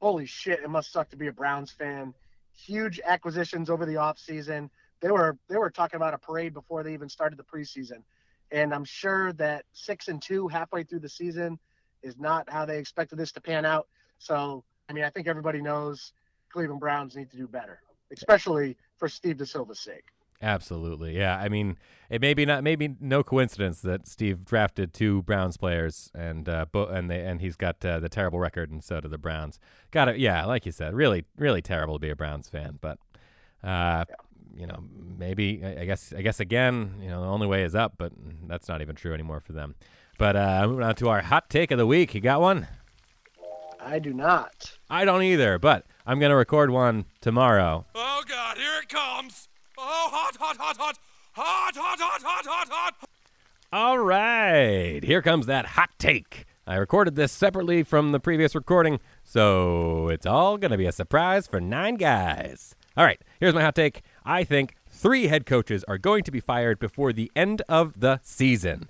Holy shit, it must suck to be a Browns fan. Huge acquisitions over the offseason. They were they were talking about a parade before they even started the preseason. And I'm sure that six and two halfway through the season is not how they expected this to pan out. So I mean I think everybody knows Cleveland Browns need to do better, especially for Steve DeSilva's sake. Absolutely. Yeah. I mean, it may be not maybe no coincidence that Steve drafted two Browns players and uh bo- and they and he's got uh, the terrible record and so do the Browns. Got it. Yeah, like you said, really really terrible to be a Browns fan, but uh you know, maybe I I guess I guess again, you know, the only way is up, but that's not even true anymore for them. But uh moving on to our hot take of the week. You got one? I do not. I don't either, but I'm going to record one tomorrow. Oh God, here it comes! Oh, hot, hot, hot, hot. Hot, hot, hot, hot, hot, hot. All right. Here comes that hot take. I recorded this separately from the previous recording, so it's all going to be a surprise for nine guys. All right. Here's my hot take. I think three head coaches are going to be fired before the end of the season.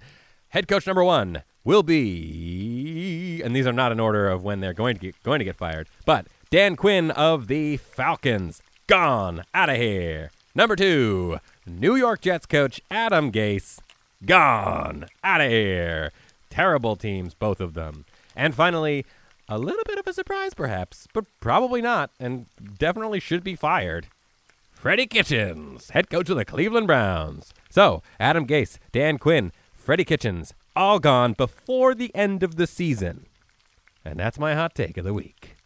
Head coach number one will be, and these are not in order of when they're going to get, going to get fired, but Dan Quinn of the Falcons. Gone out of here. Number two, New York Jets coach Adam Gase, gone out of here. Terrible teams, both of them. And finally, a little bit of a surprise, perhaps, but probably not, and definitely should be fired. Freddie Kitchens, head coach of the Cleveland Browns. So, Adam Gase, Dan Quinn, Freddie Kitchens, all gone before the end of the season. And that's my hot take of the week.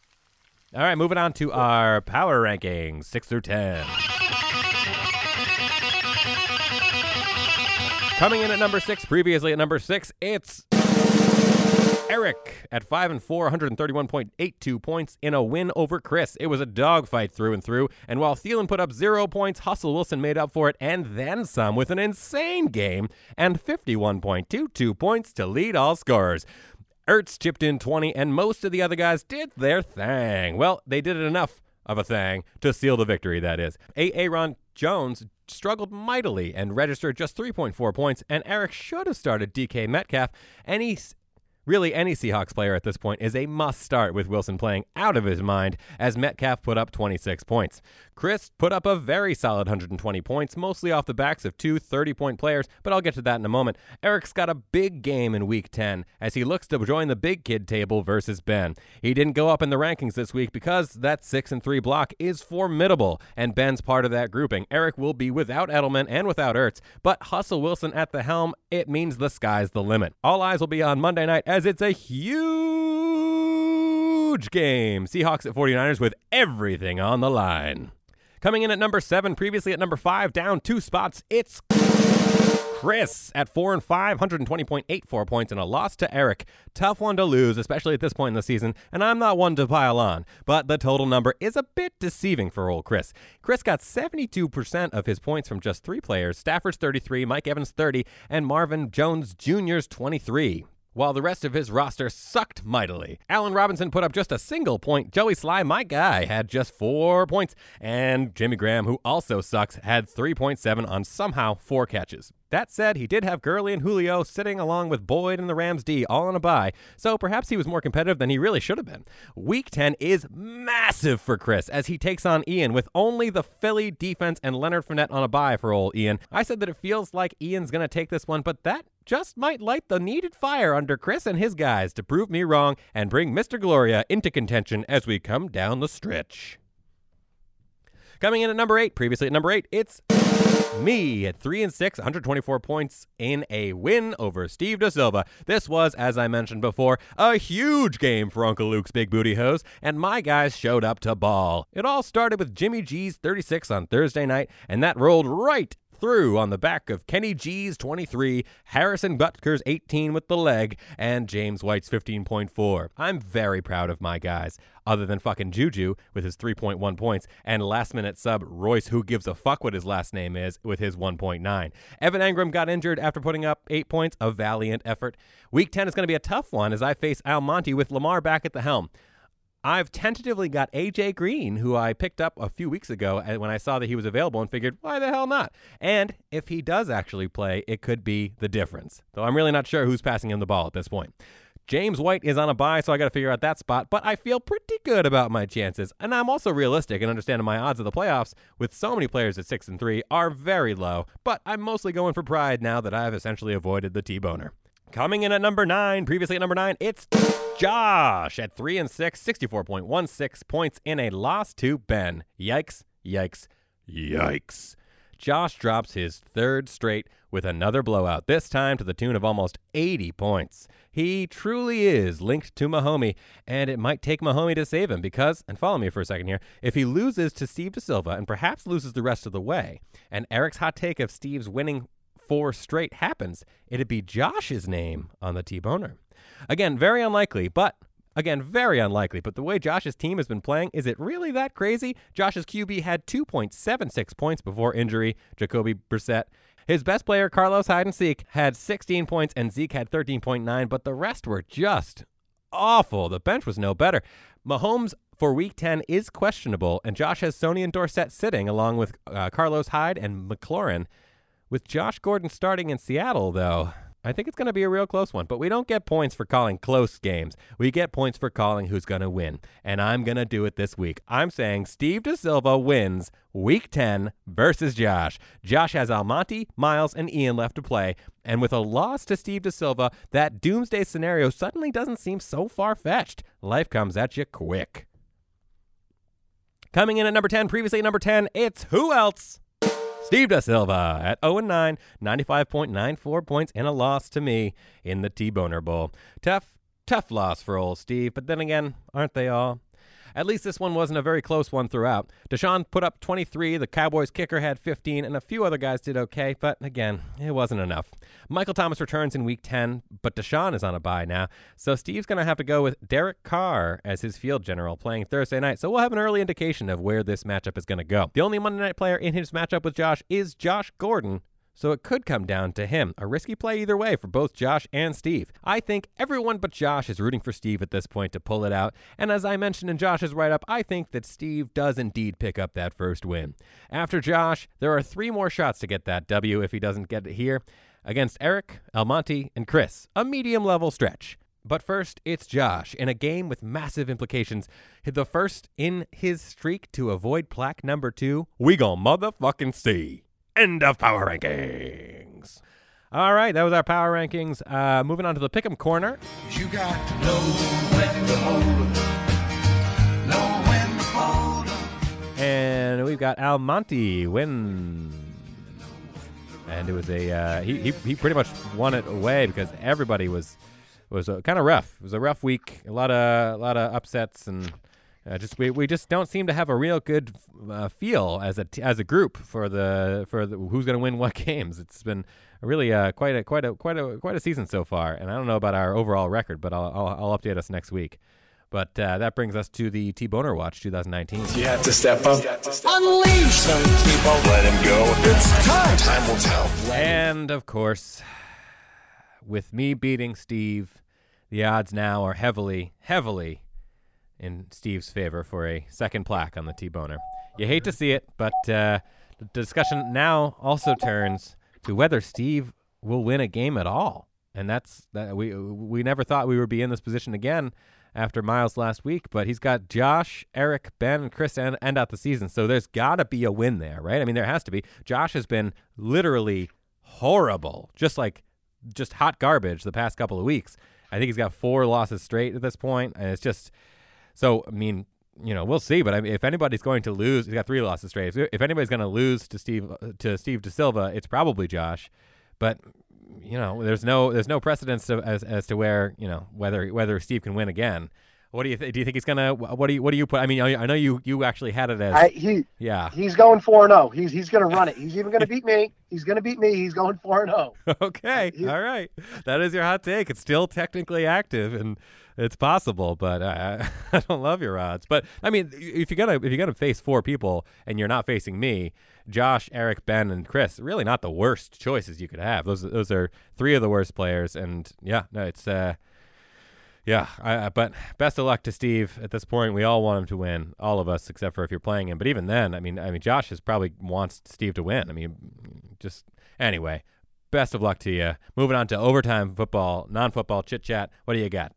All right, moving on to our power rankings, 6 through 10. Coming in at number 6, previously at number 6, it's Eric at 5 and 4, 131.82 points in a win over Chris. It was a dogfight through and through, and while Thielen put up 0 points, Russell Wilson made up for it and then some with an insane game and 51.22 points to lead all scorers. Ertz chipped in 20, and most of the other guys did their thing. Well, they did it enough of a thing to seal the victory, that is. Aaron Jones struggled mightily and registered just 3.4 points, and Eric should have started DK Metcalf, he Really, any Seahawks player at this point is a must start with Wilson playing out of his mind as Metcalf put up 26 points. Chris put up a very solid 120 points, mostly off the backs of two 30 point players, but I'll get to that in a moment. Eric's got a big game in week 10 as he looks to join the big kid table versus Ben. He didn't go up in the rankings this week because that 6 and 3 block is formidable, and Ben's part of that grouping. Eric will be without Edelman and without Ertz, but Russell Wilson at the helm, it means the sky's the limit. All eyes will be on Monday night as it's a huge game. Seahawks at 49ers with everything on the line. Coming in at number seven, previously at number five, down two spots, it's Chris at four and five, 120.84 points, and a loss to Eric. Tough one to lose, especially at this point in the season, and I'm not one to pile on, but the total number is a bit deceiving for old Chris. Chris got 72% of his points from just three players Stafford's 33, Mike Evans 30, and Marvin Jones Jr.'s 23. While the rest of his roster sucked mightily. Allen Robinson put up just a single point. Joey Slye, my guy, had just four points. And Jimmy Graham, who also sucks, had 3.7 on somehow four catches. That said, he did have Gurley and Julio sitting along with Boyd and the Rams D all on a bye, so perhaps he was more competitive than he really should have been. Week 10 is massive for Chris as he takes on Ian with only the Philly defense and Leonard Fournette on a bye for old Ian. I said that it feels like Ian's going to take this one, but that just might light the needed fire under Chris and his guys to prove me wrong and bring Mr. Gloria into contention as we come down the stretch. Coming in at number eight, previously at number eight, it's me at three and six, 124 points in a win over Steve Da Silva. This was, as I mentioned before, a huge game for Uncle Luke's big booty hose, and my guys showed up to ball. It all started with Jimmy G's 36 on Thursday night, and that rolled right through on the back of Kenny G's 23, Harrison Butker's 18 with the leg, and James White's 15.4. I'm very proud of my guys, other than fucking Juju with his 3.1 points, and last minute sub Royce, who gives a fuck what his last name is, with his 1.9. Evan Engram got injured after putting up 8 points, a valiant effort. Week 10 is going to be a tough one as I face Almonte with Lamar back at the helm. I've tentatively got AJ Green, who I picked up a few weeks ago and when I saw that he was available and figured, why the hell not? And if he does actually play, it could be the difference. Though I'm really not sure who's passing him the ball at this point. James White is on a bye, so I got to figure out that spot, but I feel pretty good about my chances. And I'm also realistic and understanding my odds of the playoffs with so many players at 6 and 3 are very low, but I'm mostly going for pride now that I've essentially avoided the T-boner. Coming in at number nine, previously at number nine, it's Josh at three and six, 64.16 points in a loss to Ben. Yikes, yikes, yikes. Josh drops his third straight with another blowout, this time to the tune of almost 80 points. He truly is linked to Mahomey, and it might take Mahomey to save him because, and follow me for a second here, if he loses to Steve De Silva and perhaps loses the rest of the way, and Eric's hot take of Steve's winning four straight happens, it'd be Josh's name on the T-Boner. Again, very unlikely, but again, very unlikely. But the way Josh's team has been playing, is it really that crazy? Josh's QB had 2.76 points before injury, Jacoby Brissett. His best player, Carlos Hyde and Zeke, had 16 points and Zeke had 13.9, but the rest were just awful. The bench was no better. Mahomes for week 10 is questionable, and Josh has Sony and Dorsett sitting along with uh, Carlos Hyde and McLaurin. With Josh Gordon starting in Seattle, though, I think it's going to be a real close one. But we don't get points for calling close games. We get points for calling who's going to win. And I'm going to do it this week. I'm saying Steve De Silva wins week 10 versus Josh. Josh has Almonte, Miles, and Ian left to play. And with a loss to Steve De Silva, that doomsday scenario suddenly doesn't seem so far fetched. Life comes at you quick. Coming in at number 10, previously number 10, it's who else? Steve Da Silva at 0 9, 95.94 points and a loss to me in the T Boner Bowl. Tough, tough loss for old Steve, but then again, aren't they all? At least this one wasn't a very close one throughout. Deshaun put up 23, the Cowboys kicker had 15, and a few other guys did okay, but again, it wasn't enough. Michael Thomas returns in week 10, but Deshaun is on a bye now, so Steve's going to have to go with Derek Carr as his field general playing Thursday night, so we'll have an early indication of where this matchup is going to go. The only Monday night player in his matchup with Josh is Josh Gordon, so it could come down to him. A risky play either way for both Josh and Steve. I think everyone but Josh is rooting for Steve at this point to pull it out, and as I mentioned in Josh's write up, I think that Steve does indeed pick up that first win. After Josh, there are three more shots to get that W if he doesn't get it here against Eric, Almonte, and Chris. A medium level stretch. But first, it's Josh in a game with massive implications. The first in his streak to avoid plaque number two. We gon' motherfucking see. End of power rankings. All right, that was our power rankings. Uh, moving on to the pick'em corner. You got to know when to hold 'em, know when to fold 'em. And we've got Al Almonte win. And it was a uh, he, he he pretty much won it away because everybody was was uh, kind of rough. It was a rough week. A lot of a lot of upsets and uh, just we, we just don't seem to have a real good uh, feel as a t- as a group for the for the, who's going to win what games. It's been really uh, quite a quite a quite a quite a season so far. And I don't know about our overall record, but I'll I'll, I'll update us next week. But uh, that brings us to the T Boner Watch 2019. You have to step up. Unleash some people. Let him go. It's time. Time will tell. And of course, with me beating Steve, the odds now are heavily, heavily in Steve's favor for a second plaque on the T-boner. You hate to see it, but uh, the discussion now also turns to whether Steve will win a game at all, and that's that we we never thought we would be in this position again after Miles last week, but he's got Josh, Eric, Ben, and Chris end, end out the season, so there's got to be a win there, right? I mean, there has to be. Josh has been literally horrible, just like just hot garbage the past couple of weeks. I think he's got four losses straight at this point, and it's just so. I mean, you know, we'll see. But I mean, if anybody's going to lose, he's got three losses straight. If, anybody's going to lose to Steve uh, to Steve De Silva, it's probably Josh. But you know, there's no there's no precedence to, as as to where you know whether whether Steve can win again. What do you th- do? You think he's gonna? What do you what do you put? I mean, I I know you you actually had it as I, he yeah. he's going four and zero. He's he's going to run it. He's even going to beat me. He's going to beat me. He's going four and oh. zero. Okay, He- all right. That is your hot take. It's still technically active and it's possible, but I, I don't love your odds. But I mean, if you're gonna if you're gonna face four people and you're not facing me, Josh, Eric, Ben, and Chris, really not the worst choices you could have. Those those are three of the worst players, and yeah, no, it's uh. Yeah, I- but best of luck to Steve. At this point, we all want him to win, all of us, except for if you're playing him. But even then, I mean, I mean, Josh is probably wants Steve to win. I mean, just anyway. Best of luck to you. Moving on to overtime football, non-football chit chat. What do you got?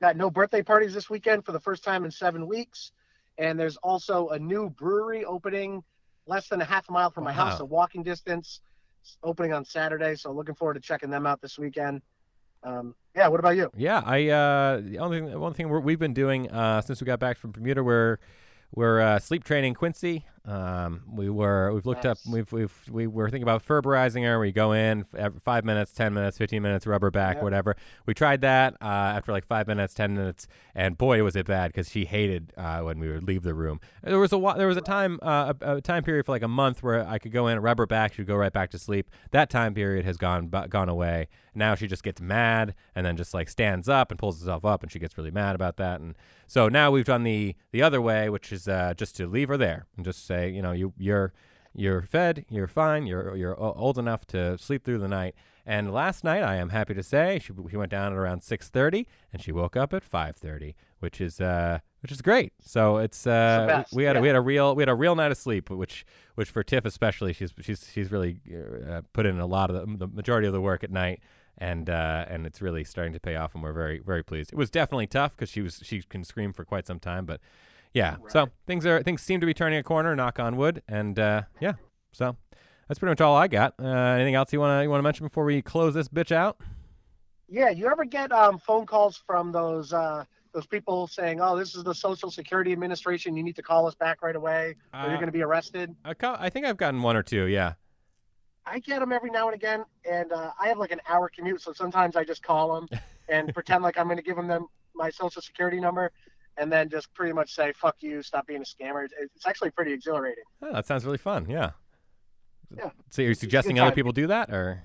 Got no birthday parties this weekend for the first time in seven weeks, and there's also a new brewery opening less than a half a mile from my Wow. house, a walking distance. It's opening on Saturday, so looking forward to checking them out this weekend. Um, yeah, what about you? Yeah, I uh, the only thing, one thing we're, we've been doing uh, since we got back from Bermuda, we're we're uh, sleep training Quincy. Um, we were we've looked up we've we've we were thinking about Ferberizing her. We go in f- five minutes, ten minutes, fifteen minutes, rubber back, whatever. We tried that uh, after like five minutes, ten minutes, and boy was it bad because she hated uh, when we would leave the room. There was a there was a time uh, a, a time period for like a month where I could go in rubber back, she'd go right back to sleep. That time period has gone gone away. Now she just gets mad and then just like stands up and pulls herself up, and she gets really mad about that. And so now we've done the the other way, which is uh, just to leave her there and just say, you know, you you're you're fed, you're fine, you're you're old enough to sleep through the night. And last night, I am happy to say, she, she went down at around 6:30, and she woke up at 5:30, which is uh, which is great. So it's uh, best, we, had a, yeah. we had a real we had a real night of sleep, which which for Tiff especially, she's she's she's really uh, put in a lot of the, the majority of the work at night, and uh, and it's really starting to pay off, and we're very very pleased. It was definitely tough because she was she can scream for quite some time, but yeah. So things are things seem to be turning a corner. Knock on wood, and uh, yeah. So that's pretty much all I got. Uh, anything else you want to you want to mention before we close this bitch out? Yeah, you ever get um, phone calls from those uh, those people saying, "Oh, this is the Social Security Administration. You need to call us back right away, or Uh, you're going to be arrested." I, ca- I think I've gotten one or two. Yeah. I get them every now and again, and uh, I have like an hour commute, so sometimes I just call them and pretend like I'm going to give them them my social security number, and then just pretty much say "fuck you," stop being a scammer. It's, actually pretty exhilarating. Oh, that sounds really fun. Yeah. Yeah. So you're suggesting other people do that, or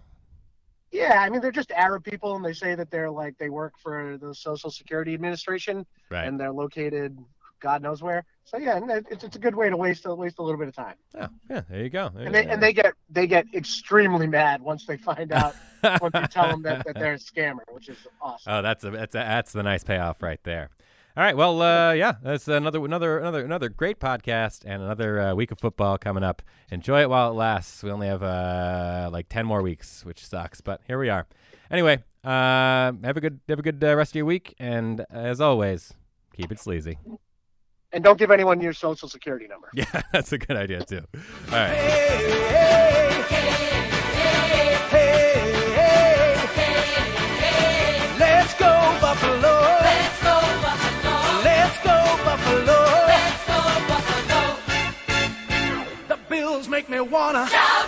Yeah, I mean they're just Arab people, and they say that they're like they work for the Social Security Administration, right? and they're located God knows where. So yeah, it's, it's a good way to waste a, waste a little bit of time. Oh, yeah. There you go. And they and they get they get extremely mad once they find out once you tell them that, that they're a scammer, which is awesome. Oh, that's a, that's a, that's the nice payoff right there. All right, well, uh, yeah, that's another another another another great podcast and another uh, week of football coming up. Enjoy it while it lasts. We only have uh, like ten more weeks, which sucks, but here we are. Anyway, uh, have a good have a good uh, rest of your week, and as always, keep it sleazy. And don't give anyone your social security number. Yeah, that's a good idea too. All right. Let's Let's go